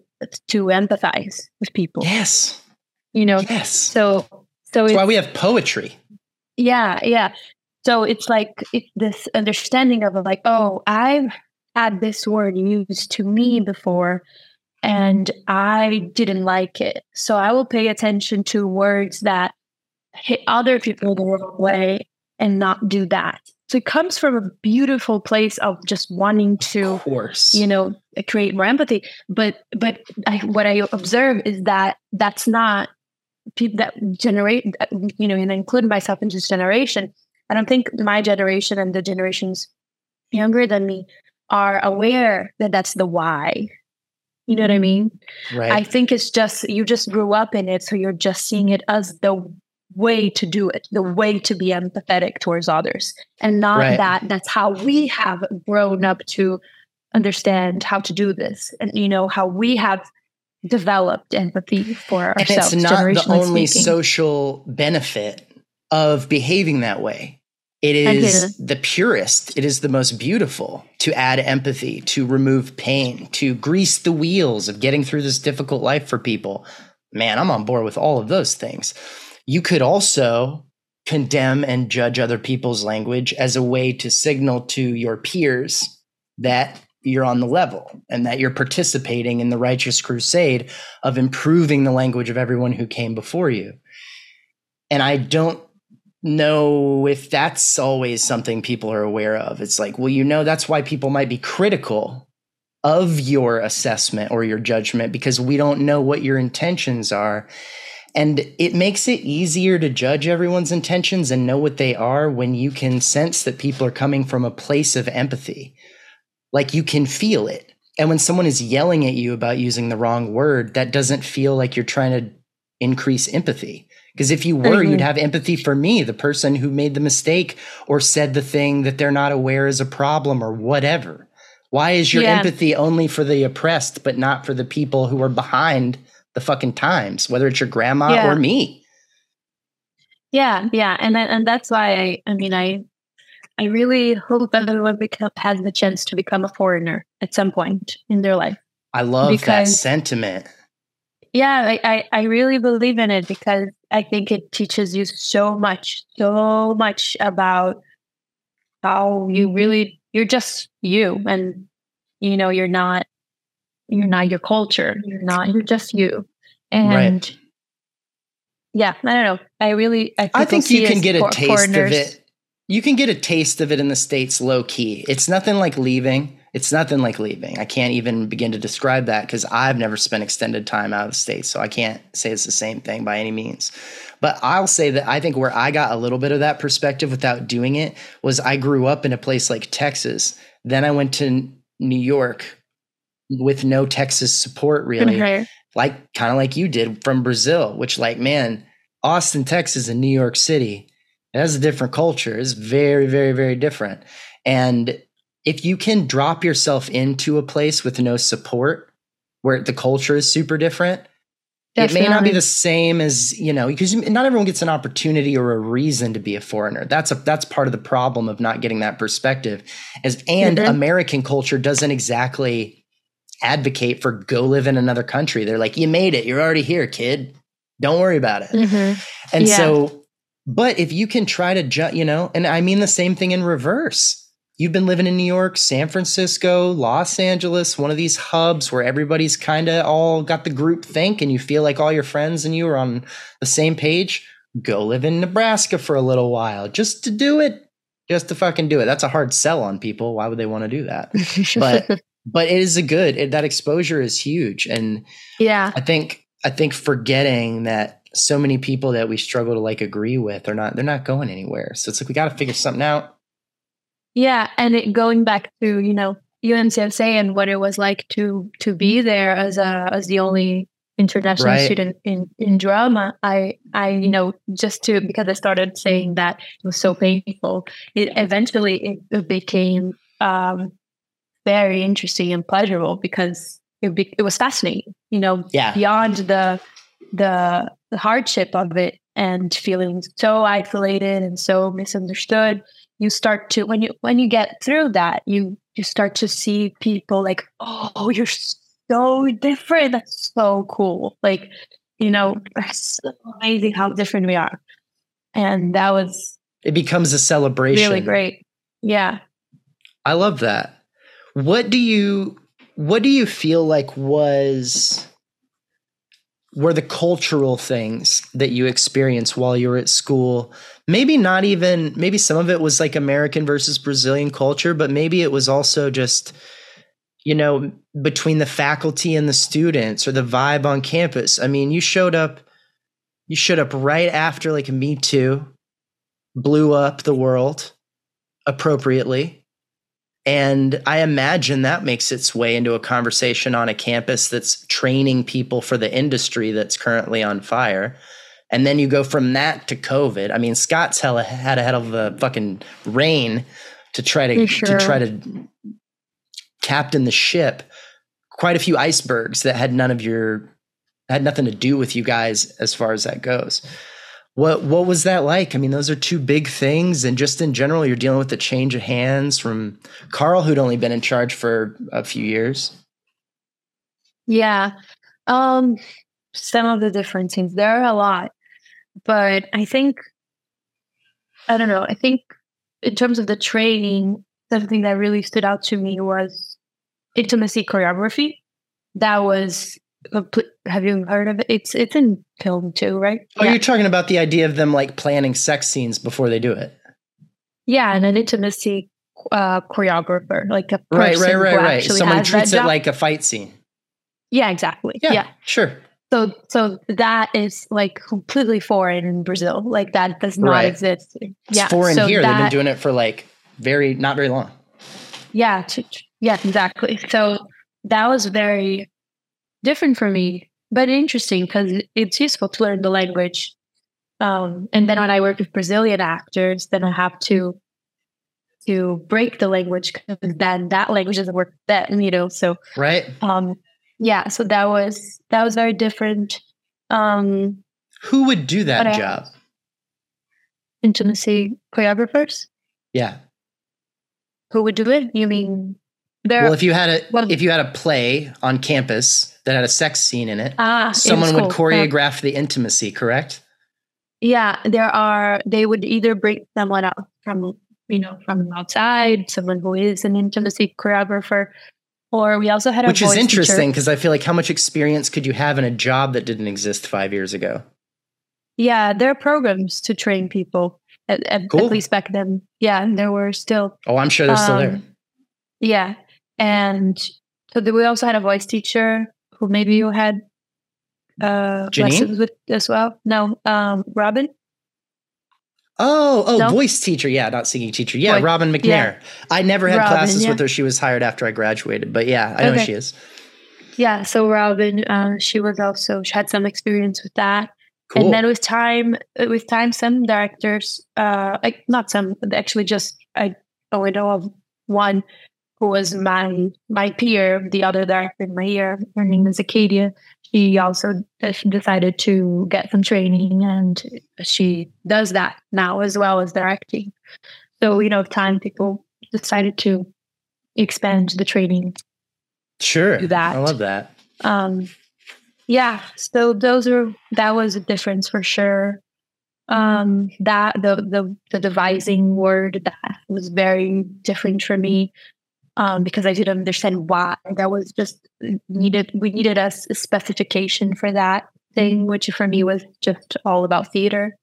to empathize with people. Yes. You know. Yes. So so that's why we have poetry. Yeah, yeah. So it's like it's this understanding of like, oh, I've had this word used to me mm-hmm. before and I didn't like it. So I will pay attention to words that hit other people the wrong way and not do that. So it comes from a beautiful place of just wanting to, you know, create more empathy. But but I, what I observe is that that's not people that generate, you know, and I include myself in this generation. I don't think my generation and the generations younger than me are aware that that's the why. You know what I mean? Right. I think it's just you just grew up in it, so you're just seeing it as the way to do it, the way to be empathetic towards others, and not right. that that's how we have grown up to understand how to do this, and you know how we have developed empathy for ourselves. And it's not the only speaking. social benefit of behaving that way. It is the purest. It is the most beautiful to add empathy, to remove pain, to grease the wheels of getting through this difficult life for people. Man, I'm on board with all of those things. You could also condemn and judge other people's language as a way to signal to your peers that you're on the level and that you're participating in the righteous crusade of improving the language of everyone who came before you. And I don't know if that's always something people are aware of. It's like, well, you know, that's why people might be critical of your assessment or your judgment because we don't know what your intentions are. And it makes it easier to judge everyone's intentions and know what they are when you can sense that people are coming from a place of empathy. Like you can feel it. And when someone is yelling at you about using the wrong word, that doesn't feel like you're trying to increase empathy. Because if you were, mm-hmm. you'd have empathy for me, the person who made the mistake or said the thing that they're not aware is a problem or whatever. Why is your yeah. empathy only for the oppressed, but not for the people who are behind the fucking times, whether it's your grandma yeah. or me? Yeah, yeah, and and that's why I, I mean, I, I really hope everyone has the chance to become a foreigner at some point in their life. I love because, that sentiment. Yeah, I, I, I really believe in it because I think it teaches you so much, so much about how you mm-hmm. really you're just you and you know you're not you're not your culture. You're not you're just you. And right. yeah, I don't know. I really I, I think you can get a taste foreigners. of it. You can get a taste of it in the States low key. It's nothing like leaving it's nothing like leaving. I can't even begin to describe that because I've never spent extended time out of the States. So I can't say it's the same thing by any means. But I'll say that I think where I got a little bit of that perspective without doing it was I grew up in a place like Texas. Then I went to New York with no Texas support, (laughs) really. Like kind of like you did from Brazil, which, like, man, Austin, Texas, and New York City, it has a different culture. It's very, very, very different. And if you can drop yourself into a place with no support where the culture is super different, Definitely. it may not be the same as, you know, because not everyone gets an opportunity or a reason to be a foreigner. That's a that's part of the problem of not getting that perspective. As and mm-hmm. American culture doesn't exactly advocate for go live in another country. They're like, you made it. You're already here, kid. Don't worry about it. Mm-hmm. And yeah. so, but if you can try to, ju- you know, and I mean the same thing in reverse you've been living in New York, San Francisco, Los Angeles, one of these hubs where everybody's kind of all got the group think and you feel like all your friends and you are on the same page, go live in Nebraska for a little while just to do it. Just to fucking do it. That's a hard sell on people. Why would they want to do that? (laughs) But but it is a good it, that exposure is huge and yeah. I think I think forgetting that so many people that we struggle to like agree with are not they're not going anywhere. So it's like we got to figure something out yeah, and it, going back to you know UNCSA and what it was like to to be there as a as the only international right. student in, in drama, I, I, you know, just to, because I started saying that it was so painful, it eventually it, became um, very interesting and pleasurable because it, be, it was fascinating, you know, yeah. beyond the, the, the hardship of it and feeling so isolated and so misunderstood you start to when you when you get through that you you start to see people like oh you're so different. That's so cool. Like you know it's so amazing how different we are. And that was it becomes a celebration. really great. Yeah. I love that. What do you what do you feel like was were the cultural things that you experienced while you were at school. Maybe not even maybe some of it was like american versus brazilian culture but maybe it was also just you know between the faculty and the students or the vibe on campus. I mean you showed up you showed up right after like me too blew up the world appropriately and I imagine that makes its way into a conversation on a campus that's training people for the industry that's currently on fire. And then you go from that to COVID. I mean, Scott Zigler had a head of the fucking rain to try to sure? to try to captain the ship. Quite a few icebergs that had none of your had nothing to do with you guys as far as that goes. What what was that like? I mean, those are two big things, and just in general, you're dealing with the change of hands from Carl, who'd only been in charge for a few years. Yeah, um, some of the different things. There are a lot, but I think I don't know. I think in terms of the training, something that really stood out to me was intimacy choreography. That was have you heard of it? It's it's in film too, right? Oh, yeah. you're talking about the idea of them like planning sex scenes before they do it. Yeah, and an intimacy uh, choreographer, like a right, right, right, right. Someone treats it like a fight scene. Yeah, exactly. Yeah, yeah, sure. So, so that is like completely foreign in Brazil. Like that does not right. exist. It's yeah, foreign so here. That, They've been doing it for like very not very long. Yeah, yeah, exactly. So that was very different for me, but interesting because it's useful to learn the language. Um, and then when I work with Brazilian actors, then I have to to break the language because then that language doesn't work then, you know. So right. Um, yeah. So that was that was very different. Um, Who would do that job? I, intimacy choreographers. Yeah. Who would do it? You mean there? Well, if you had a well, if you had a play on campus that had a sex scene in it. Ah, someone would choreograph the intimacy, correct? Yeah, there are. They would either bring someone out from you know from outside, someone who is an intimacy choreographer, or we also had a which is interesting because I feel like how much experience could you have in a job that didn't exist five years ago? Yeah, there are programs to train people. At, at, cool. at least back then, yeah, and there were still. Oh, I'm sure they're um, still there. Um, yeah, and so we also had a voice teacher who maybe you had uh, lessons with as well. No, um, Robin. Oh, oh, no? voice teacher. Yeah, not singing teacher. Yeah, Robin McNair. Yeah. I never had Robin, classes yeah. with her. She was hired after I graduated, but yeah, I know she is. Yeah, so Robin, uh, she was also she had some experience with that. Cool. And then with time, with time, some directors, uh, like not some, actually just I only know of one who was my my peer, the other director in my year. Her name is Acadia. She also uh, she decided to get some training, and she does that now as well as directing. So you know, time people decided to expand the training. Sure, do that I love that. Um, yeah. So those are that was a difference for sure. Um, that the the the devising word that was very different for me um, because I didn't understand why. That was just needed. We needed a, a specification for that thing, which for me was just all about theater.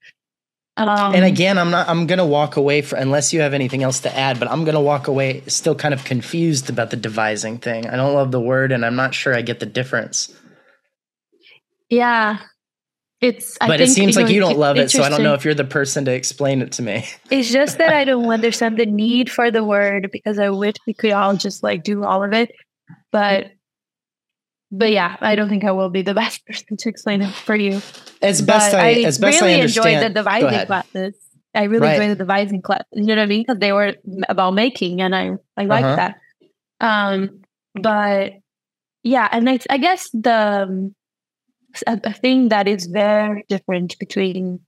Um, and again, I'm not. I'm gonna walk away for unless you have anything else to add. But I'm gonna walk away still kind of confused about the devising thing. I don't love the word, and I'm not sure I get the difference. Yeah, it's but it seems like you don't love it so i don't know if you're the person to explain it to me it's just that i don't understand the need for the word because i wish we could all just like do all of it but but yeah, I don't think I will be the (laughs) best person to explain it for you. As best I, I as best really I enjoyed the devising classes. I really right. enjoyed the devising class. You know what I mean? Because they were about making, and I I like uh-huh. that. Um, but yeah, and I I guess the um, a, a thing that is very different between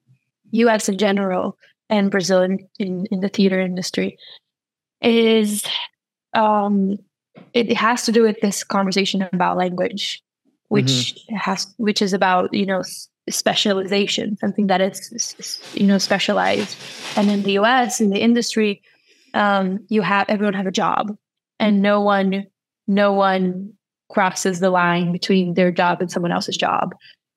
U.S. in general and Brazil in, in, in the theater industry is um, it has to do with this conversation about language, which mm-hmm. has which is about you know specialization, something that is you know specialized. And in the U.S. in the industry, um, you have everyone have a job, and no one no one crosses the line between their job and someone else's job.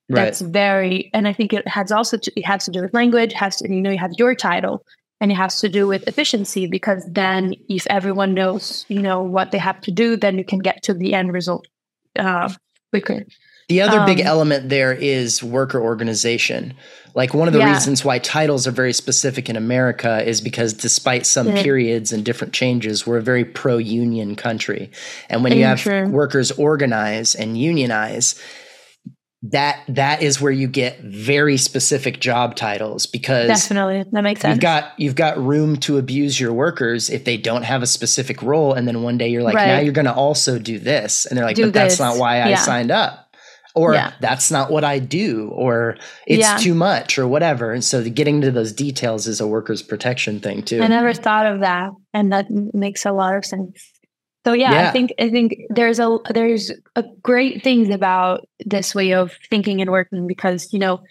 Right. That's very, and I think it has also to, it has to do with language. Has to you know you have your title, and it has to do with efficiency because then if everyone knows you know what they have to do, then you can get to the end result uh, quicker. The other um, big element there is worker organization. Like one of the yeah. reasons why titles are very specific in America is because despite some yeah. periods and different changes, we're a very pro union country. And when you have workers organize and unionize, that that is where you get very specific job titles because definitely that makes sense. You've got you've got room to abuse your workers if they don't have a specific role, and then one day you're like, right. now you're going to also do this, and they're like, do but this. that's not why I yeah. signed up. Or yeah. that's not what I do, or it's yeah. too much, or whatever. And so, getting to those details is a workers' protection thing too. I never thought of that, and that makes a lot of sense. So yeah, yeah, I think I think there's a there's a great things about this way of thinking and working because you know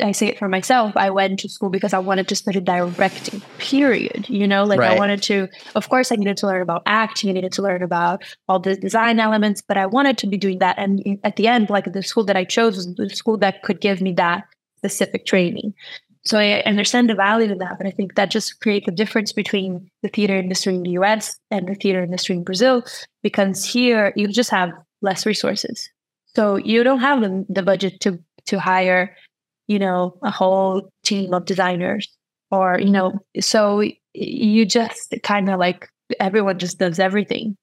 I say it for myself. I went to school because I wanted to study directing. Period. You know, like right. I wanted to. Of course, I needed to learn about acting. I needed to learn about all the design elements, but I wanted to be doing that. And at the end, like the school that I chose was the school that could give me that specific training. So I understand the value of that, but I think that just creates a difference between the theater industry in the US and the theater industry in Brazil, because here you just have less resources. So you don't have the, the budget to to hire, you know, a whole team of designers or, you know, so you just kind of like everyone just does everything.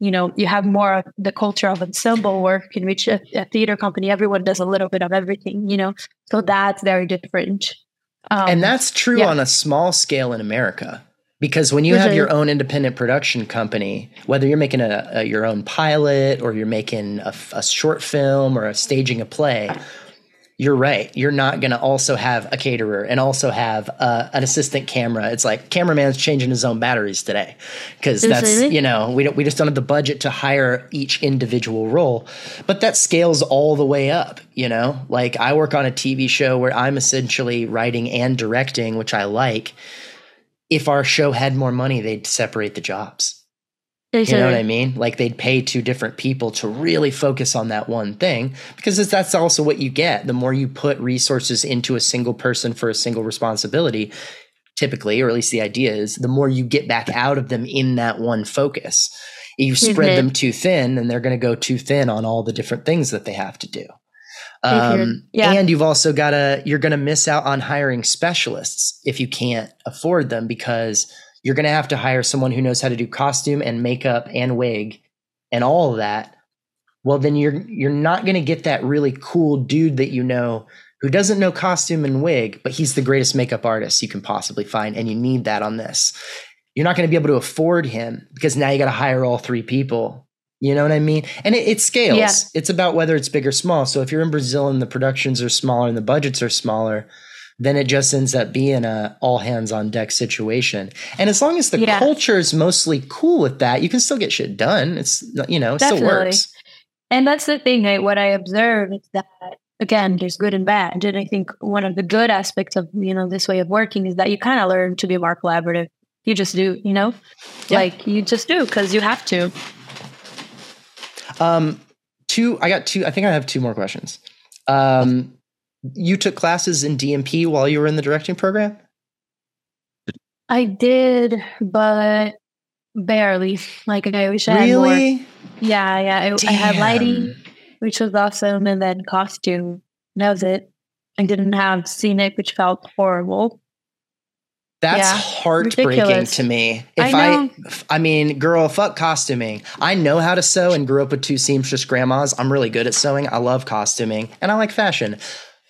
You know, you have more of the culture of ensemble work in which a, a theater company, everyone does a little bit of everything, you know. So that's very different um, and that's true yeah. on a small scale in America. Because when you have your own independent production company, whether you're making a, a your own pilot or you're making a, a short film or a staging a play, you're right. You're not going to also have a caterer and also have uh, an assistant camera. It's like cameraman's changing his own batteries today because that's you know we don't we just don't have the budget to hire each individual role. But that scales all the way up. You know, like I work on a TV show where I'm essentially writing and directing, which I like. If our show had more money, they'd separate the jobs. You know what I mean? Like they'd pay two different people to really focus on that one thing because that's also what you get. The more you put resources into a single person for a single responsibility, typically, or at least the idea is, the more you get back out of them in that one focus. You spread mm-hmm. them too thin, and they're going to go too thin on all the different things that they have to do. Um, yeah. And you've also got to, you're going to miss out on hiring specialists if you can't afford them because you're going to have to hire someone who knows how to do costume and makeup and wig and all of that well then you're you're not going to get that really cool dude that you know who doesn't know costume and wig but he's the greatest makeup artist you can possibly find and you need that on this you're not going to be able to afford him because now you got to hire all three people you know what I mean? And it, it scales. Yeah. It's about whether it's big or small. So if you're in Brazil and the productions are smaller and the budgets are smaller, then it just ends up being a all hands on deck situation. And as long as the yeah. culture is mostly cool with that, you can still get shit done. It's you know, it Definitely. still works. And that's the thing. I, what I observe is that again, there's good and bad. And I think one of the good aspects of you know this way of working is that you kind of learn to be more collaborative. You just do, you know, yeah. like you just do because you have to. Um, two. I got two. I think I have two more questions. Um, you took classes in D&P while you were in the directing program? I did, but barely. Like I wish I really? had more. Yeah, yeah. I, I, had lighting, which was awesome, and then costume. And That was it. I didn't have scenic, which felt horrible. That's yeah, heartbreaking ridiculous. to me. If I, I, I mean, girl, fuck costuming. I know how to sew and grew up with two seamstress grandmas. I'm really good at sewing. I love costuming and I like fashion.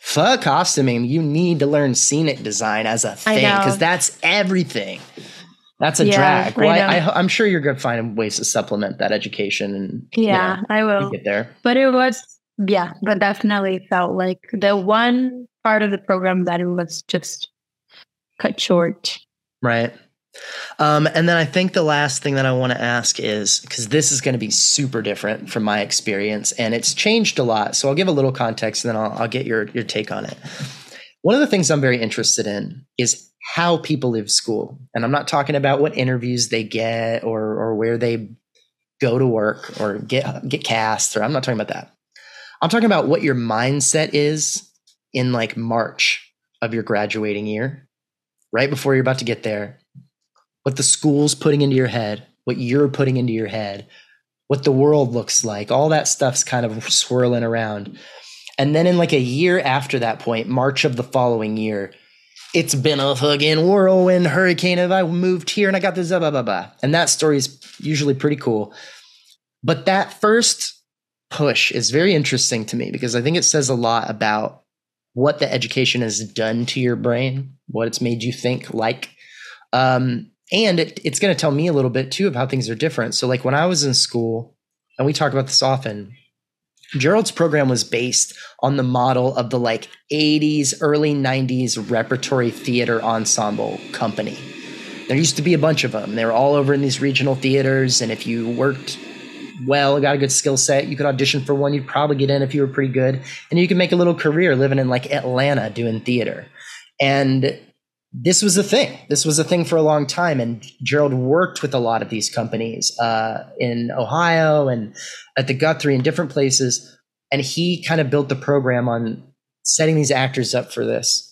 Fuck costuming. You need to learn scenic design as a thing because that's everything. That's a yeah, drag. Well, I I, am sure you're going to find ways to supplement that education. And yeah, you know, I will get there. But it was yeah, but definitely felt like the one part of the program that it was just cut short. Right. Um, and then I think the last thing that I want to ask is because this is going to be super different from my experience and it's changed a lot. So I'll give a little context and then I'll, I'll get your, your take on it. One of the things I'm very interested in is how people live school. And I'm not talking about what interviews they get or, or where they go to work or get, get cast, or I'm not talking about that. I'm talking about what your mindset is in like March of your graduating year right before you're about to get there, what the school's putting into your head, what you're putting into your head, what the world looks like, all that stuff's kind of swirling around. And then in like a year after that point, March of the following year, it's been a fucking whirlwind hurricane. Have I moved here and I got this, blah, blah, blah, blah. And that story is usually pretty cool. But that first push is very interesting to me because I think it says a lot about what the education has done to your brain, what it's made you think like. Um, and it, it's going to tell me a little bit too of how things are different. So, like when I was in school, and we talk about this often, Gerald's program was based on the model of the like 80s, early 90s repertory theater ensemble company. There used to be a bunch of them. They were all over in these regional theaters. And if you worked well, got a good skill set. You could audition for one. You'd probably get in if you were pretty good, and you could make a little career living in like Atlanta doing theater. And this was a thing. This was a thing for a long time. And Gerald worked with a lot of these companies uh, in Ohio and at the Guthrie and different places. And he kind of built the program on setting these actors up for this.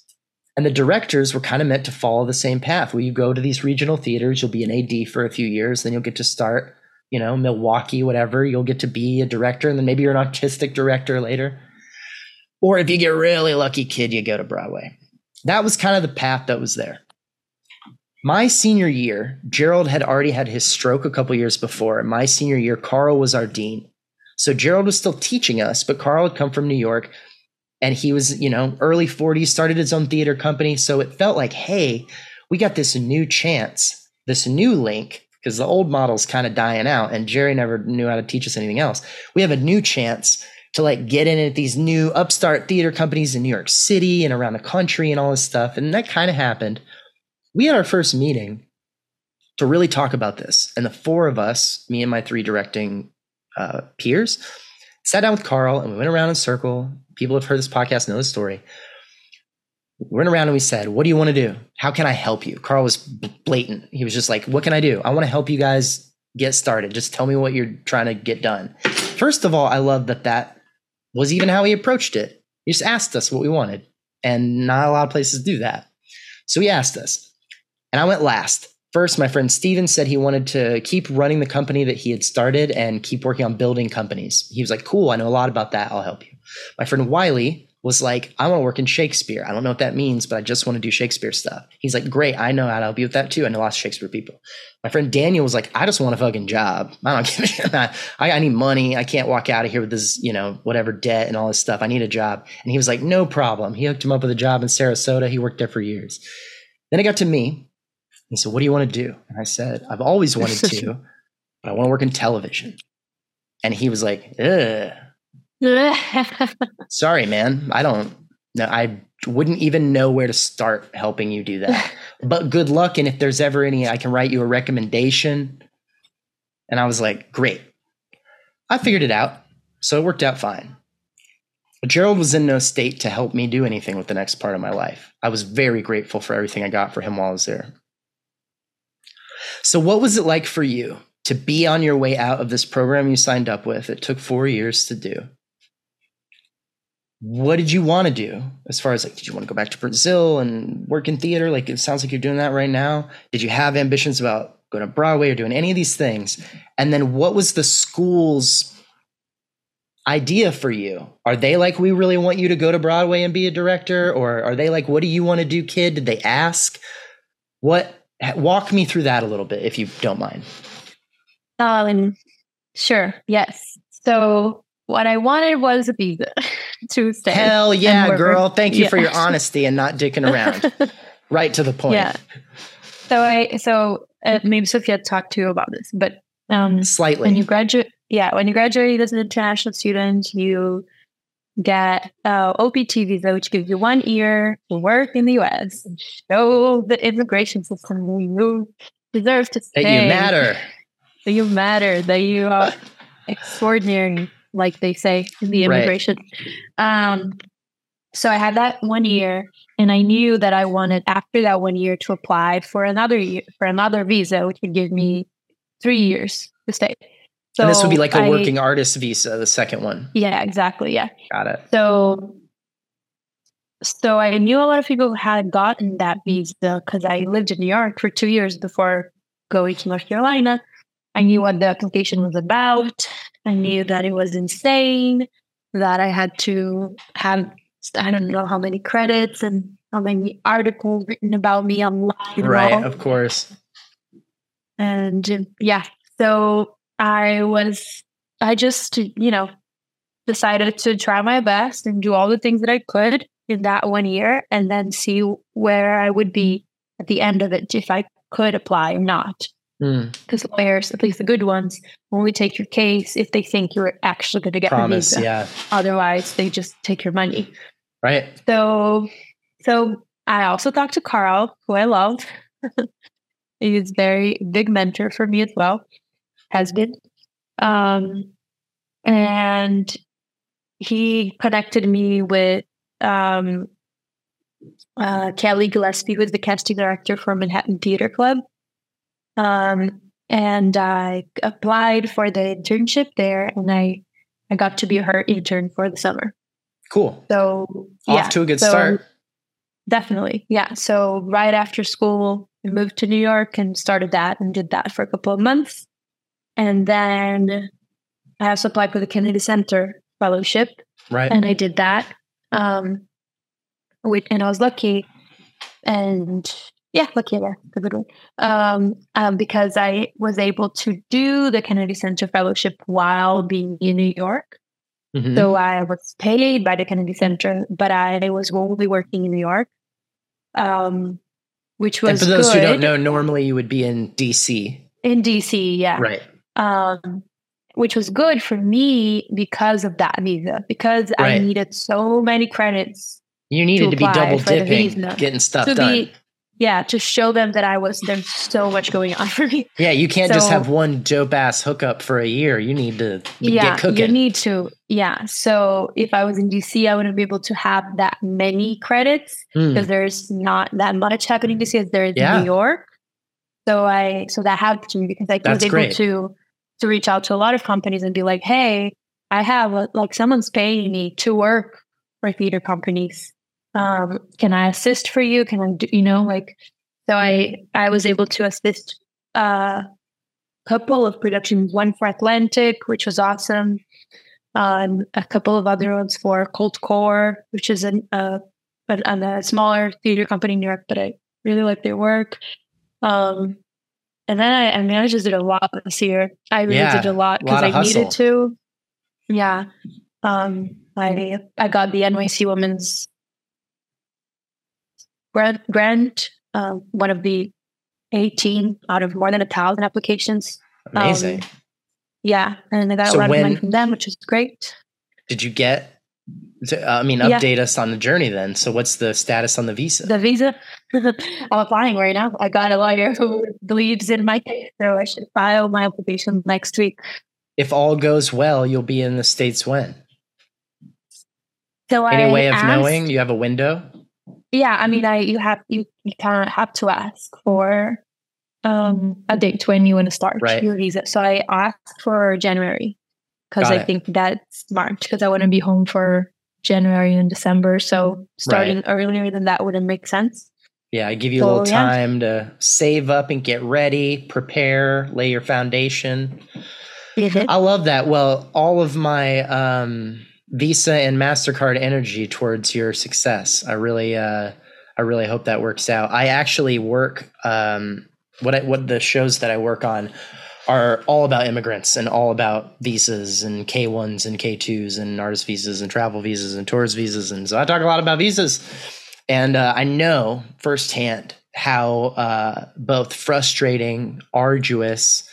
And the directors were kind of meant to follow the same path. Where you go to these regional theaters, you'll be an AD for a few years, then you'll get to start you know, Milwaukee, whatever, you'll get to be a director and then maybe you're an artistic director later. Or if you get really lucky, kid, you go to Broadway. That was kind of the path that was there. My senior year, Gerald had already had his stroke a couple years before. My senior year, Carl was our dean. So Gerald was still teaching us, but Carl had come from New York and he was, you know, early 40s, started his own theater company. So it felt like, hey, we got this new chance, this new link because the old model's kind of dying out and Jerry never knew how to teach us anything else. We have a new chance to like get in at these new upstart theater companies in New York City and around the country and all this stuff. And that kind of happened. We had our first meeting to really talk about this. And the four of us, me and my three directing uh, peers, sat down with Carl and we went around in a circle. People have heard this podcast know the story we went around and we said, What do you want to do? How can I help you? Carl was blatant. He was just like, What can I do? I want to help you guys get started. Just tell me what you're trying to get done. First of all, I love that that was even how he approached it. He just asked us what we wanted. And not a lot of places do that. So he asked us. And I went last. First, my friend Steven said he wanted to keep running the company that he had started and keep working on building companies. He was like, Cool, I know a lot about that. I'll help you. My friend Wiley was like, I want to work in Shakespeare. I don't know what that means, but I just want to do Shakespeare stuff. He's like, Great, I know how to help you with that too. I know lots of Shakespeare people. My friend Daniel was like, I just want a fucking job. I don't give a shit. I, I need money. I can't walk out of here with this, you know, whatever debt and all this stuff. I need a job. And he was like, No problem. He hooked him up with a job in Sarasota. He worked there for years. Then it got to me. He said, What do you want to do? And I said, I've always wanted to, (laughs) but I want to work in television. And he was like, Ugh (laughs) Sorry, man. I don't know. I wouldn't even know where to start helping you do that. (laughs) but good luck. And if there's ever any, I can write you a recommendation. And I was like, great. I figured it out. So it worked out fine. But Gerald was in no state to help me do anything with the next part of my life. I was very grateful for everything I got for him while I was there. So, what was it like for you to be on your way out of this program you signed up with? It took four years to do what did you want to do? As far as like did you want to go back to brazil and work in theater? Like it sounds like you're doing that right now. Did you have ambitions about going to broadway or doing any of these things? And then what was the school's idea for you? Are they like we really want you to go to broadway and be a director or are they like what do you want to do kid? Did they ask? What walk me through that a little bit if you don't mind. Um sure. Yes. So what I wanted was a visa (laughs) (laughs) to stay. Hell yeah, girl. Thank you yeah. for your (laughs) honesty and not dicking around. (laughs) right to the point. Yeah. So I so uh, maybe Sophia talked to you about this, but um slightly. When you graduate yeah, when you graduate as an international student, you get uh, OPT visa, which gives you one year to work in the US and show the immigration system that you deserve to stay. That you matter. That you matter. That you are extraordinary, like they say in the immigration. Right. Um, so I had that one year, and I knew that I wanted after that one year to apply for another year for another visa, which would give me three years to stay. So and this would be like a working artist visa, the second one. Yeah, exactly. Yeah. Got it. So so I knew a lot of people had gotten that visa because I lived in New York for two years before going to North Carolina. I knew what the application was about. I knew that it was insane, that I had to have I don't know how many credits and how many articles written about me online. Right, of course. And um, yeah, so I was, I just, you know, decided to try my best and do all the things that I could in that one year and then see where I would be at the end of it if I could apply or not. Because mm. lawyers, at least the good ones, only take your case if they think you're actually going to get Promise, visa. Yeah. Otherwise, they just take your money. Right. So, so I also talked to Carl, who I love. (laughs) He's very big mentor for me as well has been. Um, and he connected me with um, uh, Kelly Gillespie, who is the casting director for Manhattan Theater Club. Um, and I applied for the internship there, and I I got to be her intern for the summer. Cool. So off yeah, to a good so, start. Definitely, yeah. So right after school, I moved to New York and started that and did that for a couple of months. And then I also applied for the Kennedy Center Fellowship. Right. And I did that. Um, with, and I was lucky. And yeah, lucky, yeah, it's a good one. Um, um, because I was able to do the Kennedy Center Fellowship while being in New York. Mm-hmm. So I was paid by the Kennedy Center, but I was only working in New York. Um, which was and for those good. who don't know, normally you would be in DC. In DC, yeah. Right um, which was good for me because of that visa, because right. I needed so many credits. You needed to, to be double dipping, getting stuff to done. Be, yeah, to show them that I was there's so much going on (laughs) for me. Yeah, you can't so, just have one dope ass hookup for a year. You need to yeah, get cooking. You need to, yeah. So if I was in DC, I wouldn't be able to have that many credits because mm. there's not that much happening in DC as there is yeah. in New York. So I so that helped me because I That's was able great. to to reach out to a lot of companies and be like, hey, I have a, like someone's paying me to work for theater companies. Um, can I assist for you? Can I do, you know, like, so I, I was able to assist a uh, couple of productions, one for Atlantic, which was awesome. Um, a couple of other ones for Colt Coeur, which is an, uh, a, a smaller theater company in New York, but I really like their work. Um, and then I, I mean, I just did a lot this year. I really yeah, did a lot because I hustle. needed to. Yeah. Um, I I got the NYC Women's grant, grant uh, one of the 18 out of more than a thousand applications. Amazing. Um, yeah. And I got so a lot when, of money from them, which is great. Did you get I mean, update yeah. us on the journey then. So, what's the status on the visa? The visa, (laughs) I'm applying right now. I got a lawyer who believes in my case, so I should file my application next week. If all goes well, you'll be in the states when? So any I way of asked, knowing? You have a window. Yeah, I mean, I you have you, you kind of have to ask for um, a date when you want to start right. your visa. So I asked for January because I it. think that's march because I want to be home for January and December. So starting right. earlier than that wouldn't make sense. Yeah, I give you so, a little time yeah. to save up and get ready, prepare, lay your foundation. I love that. Well, all of my um, Visa and Mastercard energy towards your success. I really, uh, I really hope that works out. I actually work um, what I, what the shows that I work on are all about immigrants and all about visas and K ones and K twos and artist visas and travel visas and tourist visas, and so I talk a lot about visas, and uh, I know firsthand how uh, both frustrating, arduous,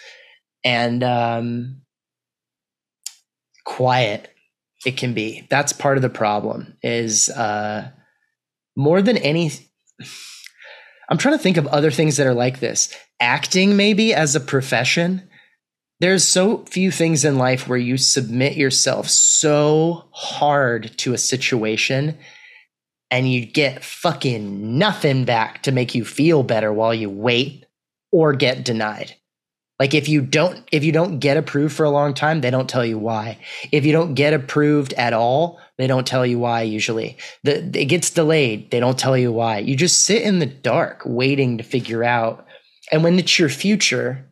and um, quiet it can be. That's part of the problem. Is uh, more than any. I'm trying to think of other things that are like this. Acting, maybe as a profession. There's so few things in life where you submit yourself so hard to a situation and you get fucking nothing back to make you feel better while you wait or get denied. Like if you don't if you don't get approved for a long time, they don't tell you why. If you don't get approved at all, they don't tell you why usually. The it gets delayed, they don't tell you why. You just sit in the dark waiting to figure out. And when it's your future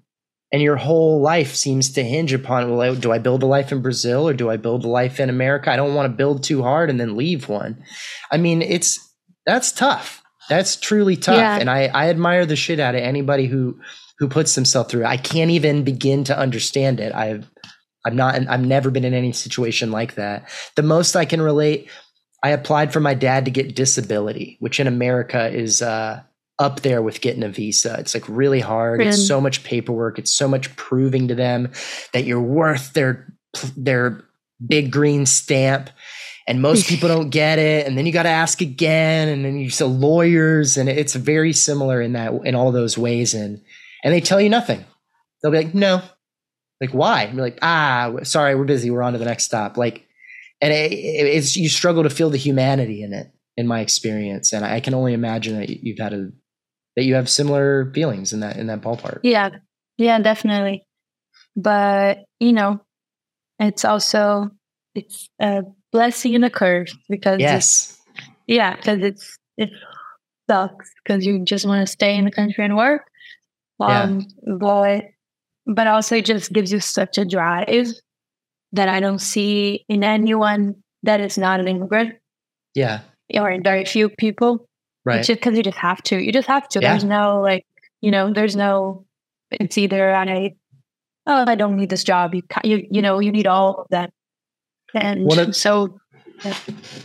and your whole life seems to hinge upon well, do I build a life in Brazil or do I build a life in America? I don't want to build too hard and then leave one. I mean, it's that's tough. That's truly tough. Yeah. And I, I admire the shit out of anybody who who puts himself through. I can't even begin to understand it. I've I'm not I've never been in any situation like that. The most I can relate, I applied for my dad to get disability, which in America is uh, up there with getting a visa. It's like really hard. It's so much paperwork. It's so much proving to them that you're worth their their big green stamp. And most (laughs) people don't get it. And then you got to ask again. And then you see lawyers. And it's very similar in that, in all those ways. And and they tell you nothing. They'll be like, no. Like, why? And you're like, ah, sorry, we're busy. We're on to the next stop. Like, and it, it's, you struggle to feel the humanity in it, in my experience. And I can only imagine that you've had a, that you have similar feelings in that, in that ballpark. Yeah. Yeah, definitely. But, you know, it's also, it's a blessing and a curse because, yes. yeah, because it's, it sucks because you just want to stay in the country and work um, yeah. but but also it just gives you such a drive that I don't see in anyone that is not an immigrant. Yeah. Or in very few people. Right. It's just because you just have to. You just have to. Yeah. There's no like, you know, there's no, it's either on a, oh, I don't need this job. You, you, you know, you need all of that. And of, so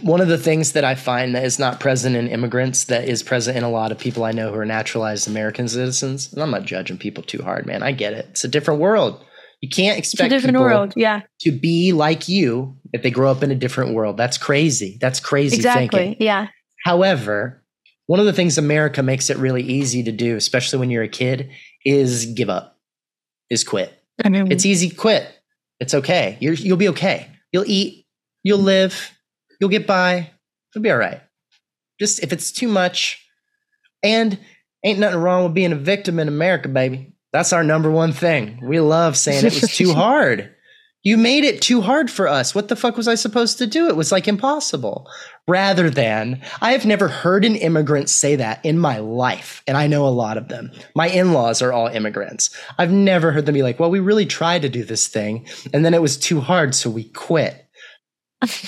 one of the things that I find that is not present in immigrants that is present in a lot of people I know who are naturalized American citizens. And I'm not judging people too hard, man. I get it. It's a different world. You can't expect different world, yeah, to be like you if they grow up in a different world. That's crazy. That's crazy exactly, thinking. Yeah. However, one of the things America makes it really easy to do, especially when you're a kid, is give up, is quit. I mean, it's easy. Quit. It's okay. You're, you'll be okay. You'll eat. You'll live You'll get by. It'll be all right. Just if it's too much, and ain't nothing wrong with being a victim in America, baby. That's our number one thing. We love saying it was too (laughs) hard. You made it too hard for us. What the fuck was I supposed to do? It was like impossible. Rather than, I have never heard an immigrant say that in my life. And I know a lot of them. My in laws are all immigrants. I've never heard them be like, well, we really tried to do this thing and then it was too hard, so we quit.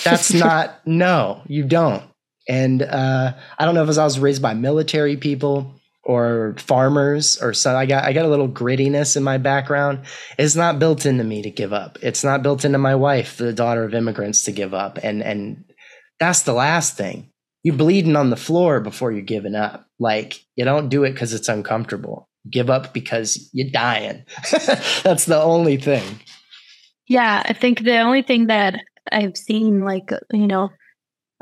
That's (laughs) not, no, you don't. And uh, I don't know if I was raised by military people or farmers or so I got I got a little grittiness in my background. It's not built into me to give up. It's not built into my wife, the daughter of immigrants, to give up. And and that's the last thing. You're bleeding on the floor before you're giving up. Like you don't do it because it's uncomfortable. Give up because you're dying. (laughs) that's the only thing. Yeah, I think the only thing that I've seen like you know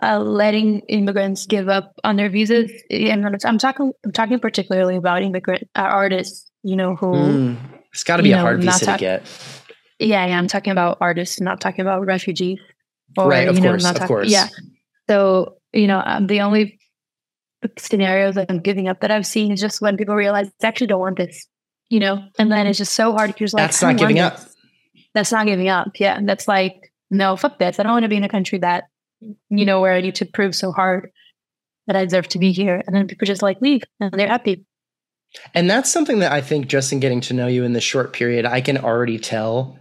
uh, letting immigrants give up on their visas. And I'm talking I'm talking particularly about immigrant uh, artists. You know who mm, it's got to be a know, hard visa talk- to get. Yeah, yeah, I'm talking about artists, not talking about refugees. Or, right, of you know, course, not talk- of course. Yeah. So you know, um, the only scenarios that I'm giving up that I've seen is just when people realize I actually don't want this. You know, and then it's just so hard because like that's not giving up. That's not giving up. Yeah, that's like no, fuck this. I don't want to be in a country that, you know, where I need to prove so hard that I deserve to be here. And then people just like leave and they're happy. And that's something that I think just in getting to know you in this short period, I can already tell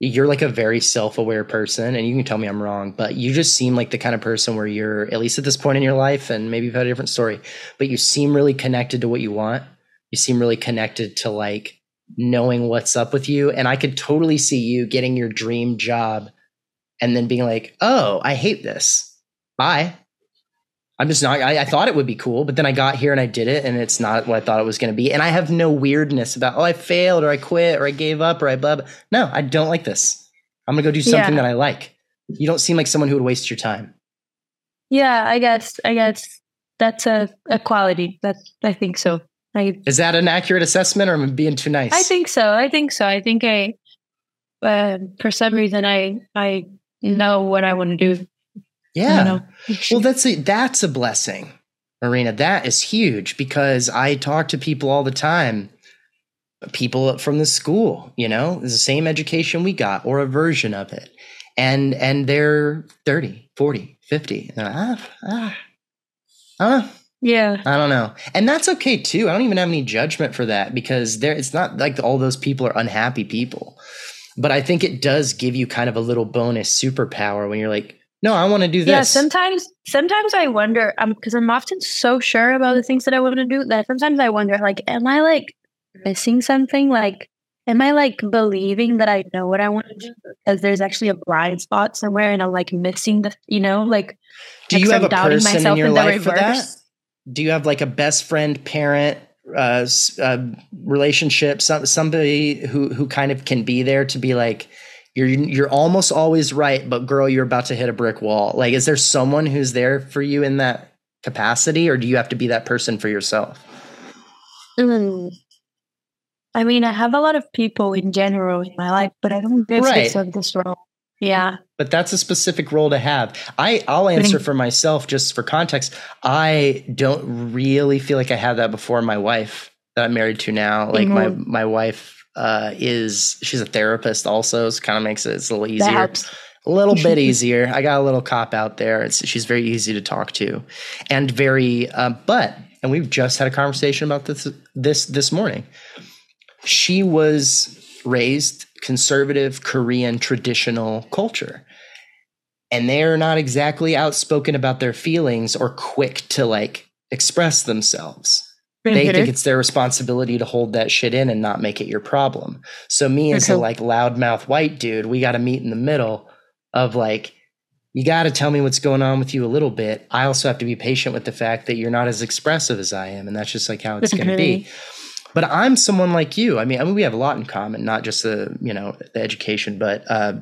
you're like a very self-aware person and you can tell me i'm wrong but you just seem like the kind of person where you're at least at this point in your life and maybe you've had a different story but you seem really connected to what you want you seem really connected to like knowing what's up with you and i could totally see you getting your dream job and then being like oh i hate this bye I'm just not. I, I, thought it would be cool, but then I got here and I did it, and it's not what I thought it was going to be. And I have no weirdness about oh I failed or I quit or I gave up or I blah. blah. No, I don't like this. I'm gonna go do something yeah. that I like. You don't seem like someone who would waste your time. Yeah, I guess. I guess that's a, a quality. That I think so. I, Is that an accurate assessment, or am I being too nice? I think so. I think so. I think I, uh, for some reason, I I know what I want to do yeah. well, that's a, that's a blessing, Marina. That is huge because I talk to people all the time, people from the school, you know, the same education we got or a version of it. And and they're 30, 40, 50. ah, ah, ah. Yeah. I don't know. And that's okay too. I don't even have any judgment for that because there it's not like all those people are unhappy people. But I think it does give you kind of a little bonus superpower when you're like, no, I want to do this. Yeah, sometimes sometimes I wonder um because I'm often so sure about the things that I want to do that sometimes I wonder like am I like missing something like am I like believing that I know what I want to do because there's actually a blind spot somewhere and I'm like missing the you know like do you have a person in your life for that? Do you have like a best friend, parent, uh, uh, relationship, some, somebody who who kind of can be there to be like, you're you're almost always right, but girl, you're about to hit a brick wall. Like, is there someone who's there for you in that capacity, or do you have to be that person for yourself? Mm. I mean, I have a lot of people in general in my life, but I don't get right. this role. Yeah. But that's a specific role to have. I I'll answer for myself just for context. I don't really feel like I had that before my wife that I'm married to now. Like mm-hmm. my my wife uh, is she's a therapist also, so it kind of makes it it's a little easier. A little bit (laughs) easier. I got a little cop out there. It's, she's very easy to talk to, and very. Uh, but and we've just had a conversation about this this this morning. She was raised conservative Korean traditional culture. And they're not exactly outspoken about their feelings or quick to like express themselves they think it's their responsibility to hold that shit in and not make it your problem. So me as a like loudmouth white dude, we got to meet in the middle of like you got to tell me what's going on with you a little bit. I also have to be patient with the fact that you're not as expressive as I am and that's just like how it's going to be. But I'm someone like you. I mean, I mean we have a lot in common, not just the, you know, the education, but uh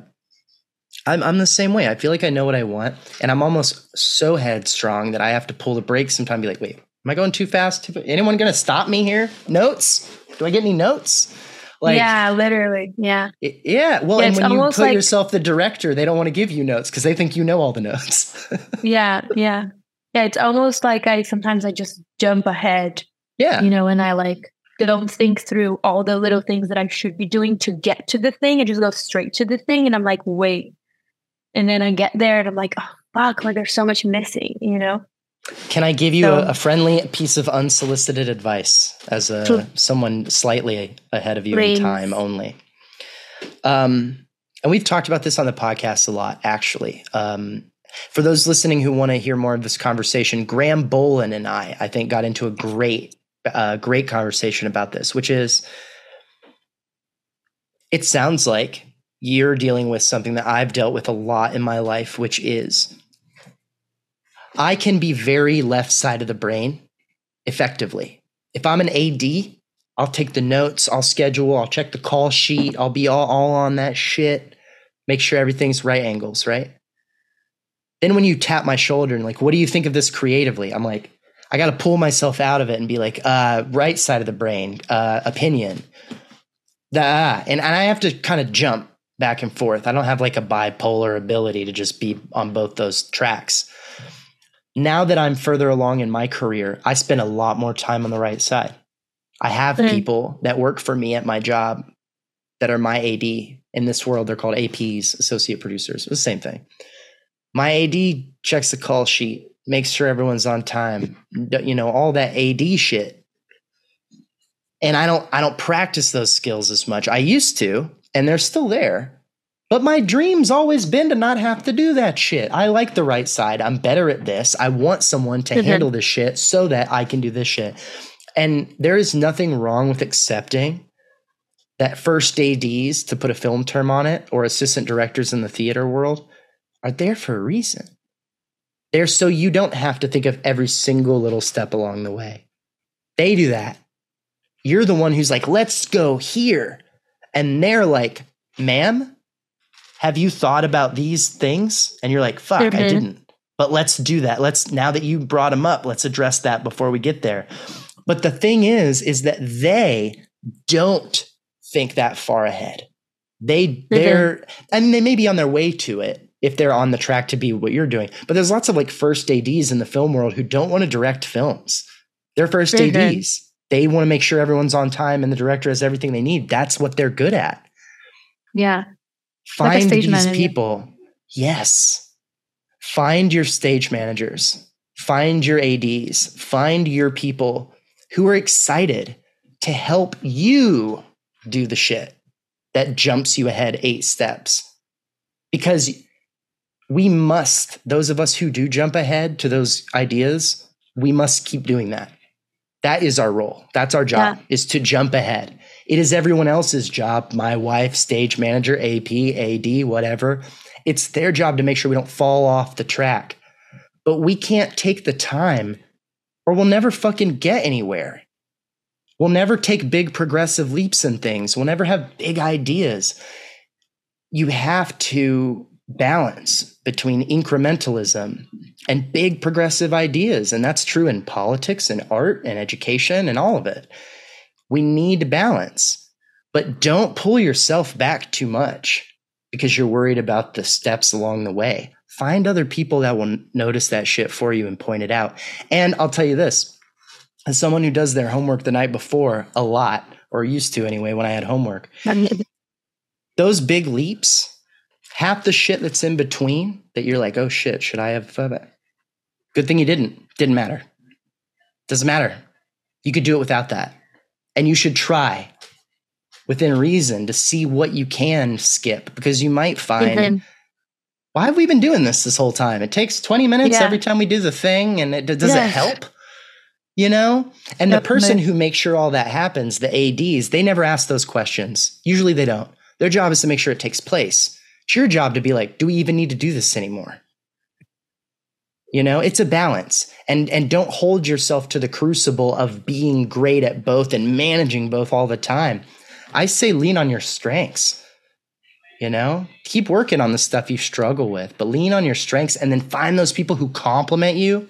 I'm I'm the same way. I feel like I know what I want and I'm almost so headstrong that I have to pull the brakes sometimes be like, "Wait, Am I going too fast? Anyone going to stop me here? Notes? Do I get any notes? Like, yeah, literally. Yeah. It, yeah. Well, yeah, and when you put like, yourself the director, they don't want to give you notes because they think you know all the notes. (laughs) yeah. Yeah. Yeah. It's almost like I sometimes I just jump ahead. Yeah. You know, and I like don't think through all the little things that I should be doing to get to the thing. I just go straight to the thing. And I'm like, wait. And then I get there and I'm like, oh, fuck, like there's so much missing, you know? Can I give you so, a, a, friendly piece of unsolicited advice as a someone slightly ahead of you please. in time only? Um, and we've talked about this on the podcast a lot, actually. Um, for those listening who want to hear more of this conversation, Graham Bolin and I, I think, got into a great, uh, great conversation about this, which is it sounds like you're dealing with something that I've dealt with a lot in my life, which is I can be very left side of the brain effectively. If I'm an AD, I'll take the notes, I'll schedule, I'll check the call sheet, I'll be all, all on that shit, make sure everything's right angles, right? Then when you tap my shoulder and like, what do you think of this creatively? I'm like, I got to pull myself out of it and be like, uh, right side of the brain, uh, opinion. Ah, and, and I have to kind of jump back and forth. I don't have like a bipolar ability to just be on both those tracks now that I'm further along in my career, I spend a lot more time on the right side. I have mm. people that work for me at my job that are my AD. In this world, they're called APs, associate producers. It's the same thing. My AD checks the call sheet, makes sure everyone's on time, you know, all that AD shit. And I don't I don't practice those skills as much. I used to, and they're still there. But my dream's always been to not have to do that shit. I like the right side. I'm better at this. I want someone to mm-hmm. handle this shit so that I can do this shit. And there is nothing wrong with accepting that first ADs, to put a film term on it, or assistant directors in the theater world, are there for a reason. They're so you don't have to think of every single little step along the way. They do that. You're the one who's like, let's go here. And they're like, ma'am, have you thought about these things? And you're like, fuck, mm-hmm. I didn't. But let's do that. Let's, now that you brought them up, let's address that before we get there. But the thing is, is that they don't think that far ahead. They, mm-hmm. they're, I mean, they may be on their way to it if they're on the track to be what you're doing. But there's lots of like first ADs in the film world who don't want to direct films. They're 1st mm-hmm. ADs. They want to make sure everyone's on time and the director has everything they need. That's what they're good at. Yeah. Find like these manager. people. Yes. Find your stage managers. Find your ADs. Find your people who are excited to help you do the shit that jumps you ahead eight steps. Because we must, those of us who do jump ahead to those ideas, we must keep doing that. That is our role. That's our job yeah. is to jump ahead. It is everyone else's job, my wife, stage manager, AP, AD, whatever. It's their job to make sure we don't fall off the track. But we can't take the time or we'll never fucking get anywhere. We'll never take big progressive leaps in things. We'll never have big ideas. You have to balance between incrementalism and big progressive ideas. And that's true in politics and art and education and all of it. We need balance, but don't pull yourself back too much because you're worried about the steps along the way. Find other people that will notice that shit for you and point it out. And I'll tell you this as someone who does their homework the night before a lot, or used to anyway, when I had homework, those big leaps half the shit that's in between that you're like, oh shit, should I have thought? Good thing you didn't. Didn't matter. Doesn't matter. You could do it without that. And you should try within reason to see what you can skip because you might find why have we been doing this this whole time? It takes 20 minutes yeah. every time we do the thing and it does it help? You know? And yep, the person who makes sure all that happens, the ADs, they never ask those questions. Usually they don't. Their job is to make sure it takes place. It's your job to be like, do we even need to do this anymore? You know, it's a balance. And and don't hold yourself to the crucible of being great at both and managing both all the time. I say lean on your strengths. You know, keep working on the stuff you struggle with, but lean on your strengths and then find those people who compliment you.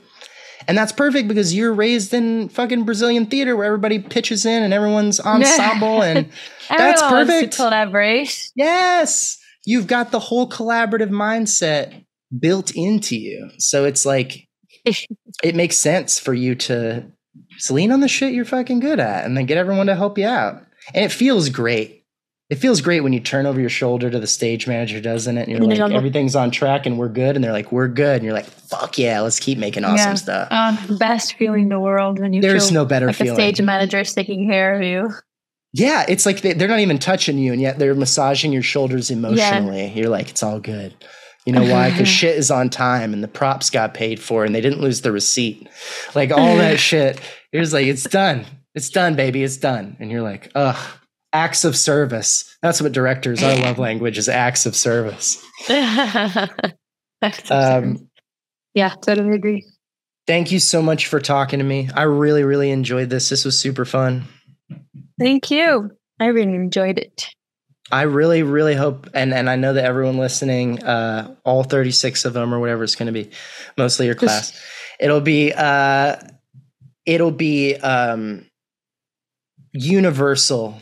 And that's perfect because you're raised in fucking Brazilian theater where everybody pitches in and everyone's (laughs) ensemble and that's perfect. collaborate. Yes you've got the whole collaborative mindset built into you. So it's like (laughs) it makes sense for you to, lean on the shit you're fucking good at and then get everyone to help you out. And it feels great. It feels great when you turn over your shoulder to the stage manager, doesn't it? And you're like, everything's on track and we're good. And they're like, we're good. And you're like, fuck yeah, let's keep making awesome yeah. stuff. Um, best feeling in the world when you There's no better like feeling. a stage manager taking care of you. Yeah, it's like they, are not even touching you, and yet they're massaging your shoulders emotionally. Yeah. You're like, it's all good. You know why? Because (laughs) shit is on time, and the props got paid for, and they didn't lose the receipt. Like all that (laughs) shit. You're just like, it's done. It's done, baby. It's done. And you're like, ugh. Acts of service. That's what directors. Our love language is acts of service. (laughs) um, yeah, totally agree. Thank you so much for talking to me. I really, really enjoyed this. This was super fun. Thank you. I really enjoyed it. I really, really hope, and, and I know that everyone listening, uh, all 36 of them or whatever it's going to be, mostly your class, it'll be, uh, it'll be, um, universal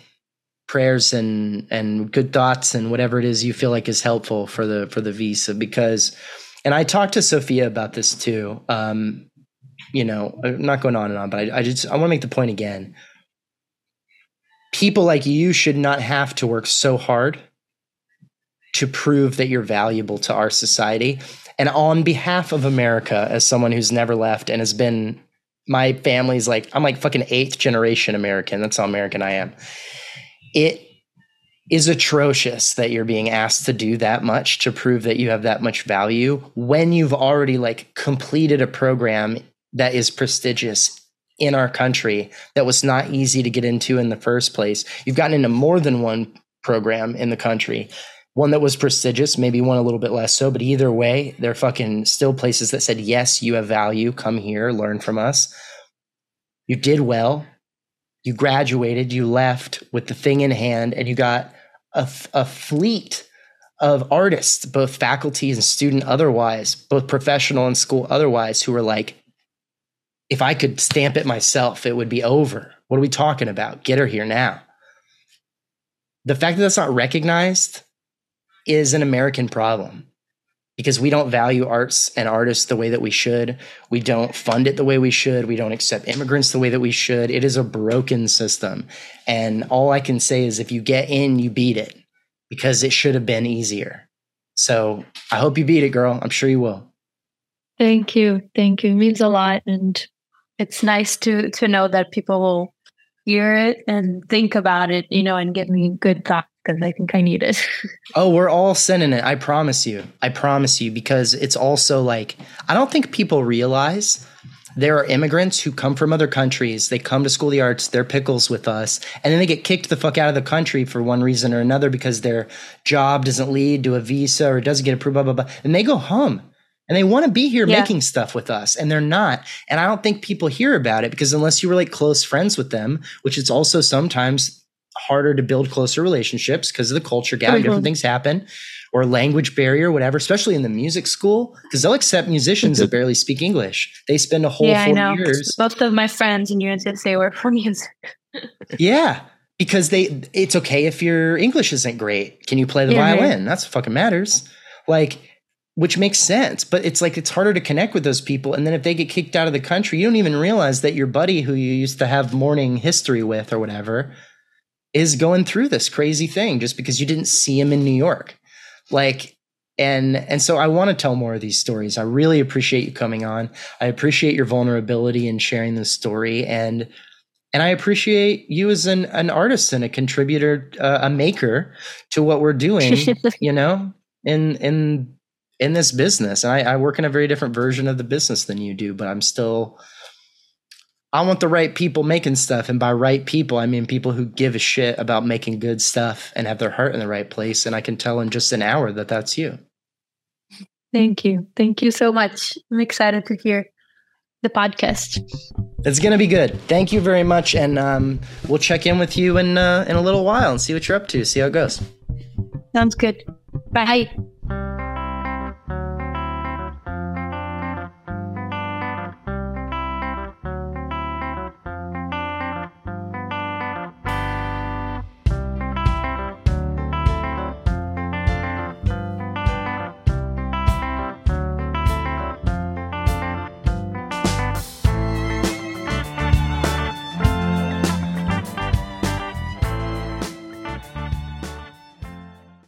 prayers and, and good thoughts and whatever it is you feel like is helpful for the, for the visa because, and I talked to Sophia about this too. Um, you know, I'm not going on and on, but I, I just, I want to make the point again people like you should not have to work so hard to prove that you're valuable to our society. And on behalf of America, as someone who's never left and has been, my family's like, I'm like fucking eighth generation American. That's how American I am. It, is atrocious that you're being asked to do that much to prove that you have that much value when you've already like completed a program that is prestigious in our country that was not easy to get into in the first place. You've gotten into more than one program in the country. One that was prestigious, maybe one a little bit less so, but either way, they're fucking still places that said, yes, you have value. Come here, learn from us. You did well. You graduated, you left with the thing in hand, and you got a, a fleet of artists, both faculty and student otherwise, both professional and school otherwise, who were like, if I could stamp it myself, it would be over. What are we talking about? Get her here now. The fact that that's not recognized is an American problem because we don't value arts and artists the way that we should. We don't fund it the way we should. We don't accept immigrants the way that we should. It is a broken system. And all I can say is if you get in, you beat it because it should have been easier. So I hope you beat it, girl. I'm sure you will. Thank you. Thank you. It means a lot. And it's nice to to know that people will hear it and think about it, you know, and give me good thoughts because I think I need it. (laughs) oh, we're all sending it. I promise you. I promise you because it's also like I don't think people realize there are immigrants who come from other countries. They come to School the Arts, they're pickles with us, and then they get kicked the fuck out of the country for one reason or another because their job doesn't lead to a visa or doesn't get approved, blah, blah, blah. And they go home and they want to be here yeah. making stuff with us and they're not and i don't think people hear about it because unless you were like close friends with them which it's also sometimes harder to build closer relationships because of the culture gap mm-hmm. different things happen or language barrier whatever especially in the music school because they'll accept musicians that barely speak english they spend a whole yeah, four I know. years most of my friends in UNCSA were from music yeah because they it's okay if your english isn't great can you play the yeah, violin right. that's what fucking matters like which makes sense but it's like it's harder to connect with those people. And then if they get kicked out of the country you don't even realize that your buddy who you used to have morning history with or whatever is going through this crazy thing just because you didn't see him in New York. Like and and so I want to tell more of these stories. I really appreciate you coming on. I appreciate your vulnerability and sharing this story. And and I appreciate you as an, an artist and a contributor, uh, a maker to what we're doing, (laughs) you know, in in in this business. And I, I work in a very different version of the business than you do, but I'm still I want the right people making stuff. And by right people, I mean people who give a shit about making good stuff and have their heart in the right place. And I can tell in just an hour that that's you. Thank you. Thank you so much. I'm excited to hear the podcast. It's going to be good. Thank you very much. And um, we'll check in with you in, uh, in a little while and see what you're up to, see how it goes. Sounds good. Bye.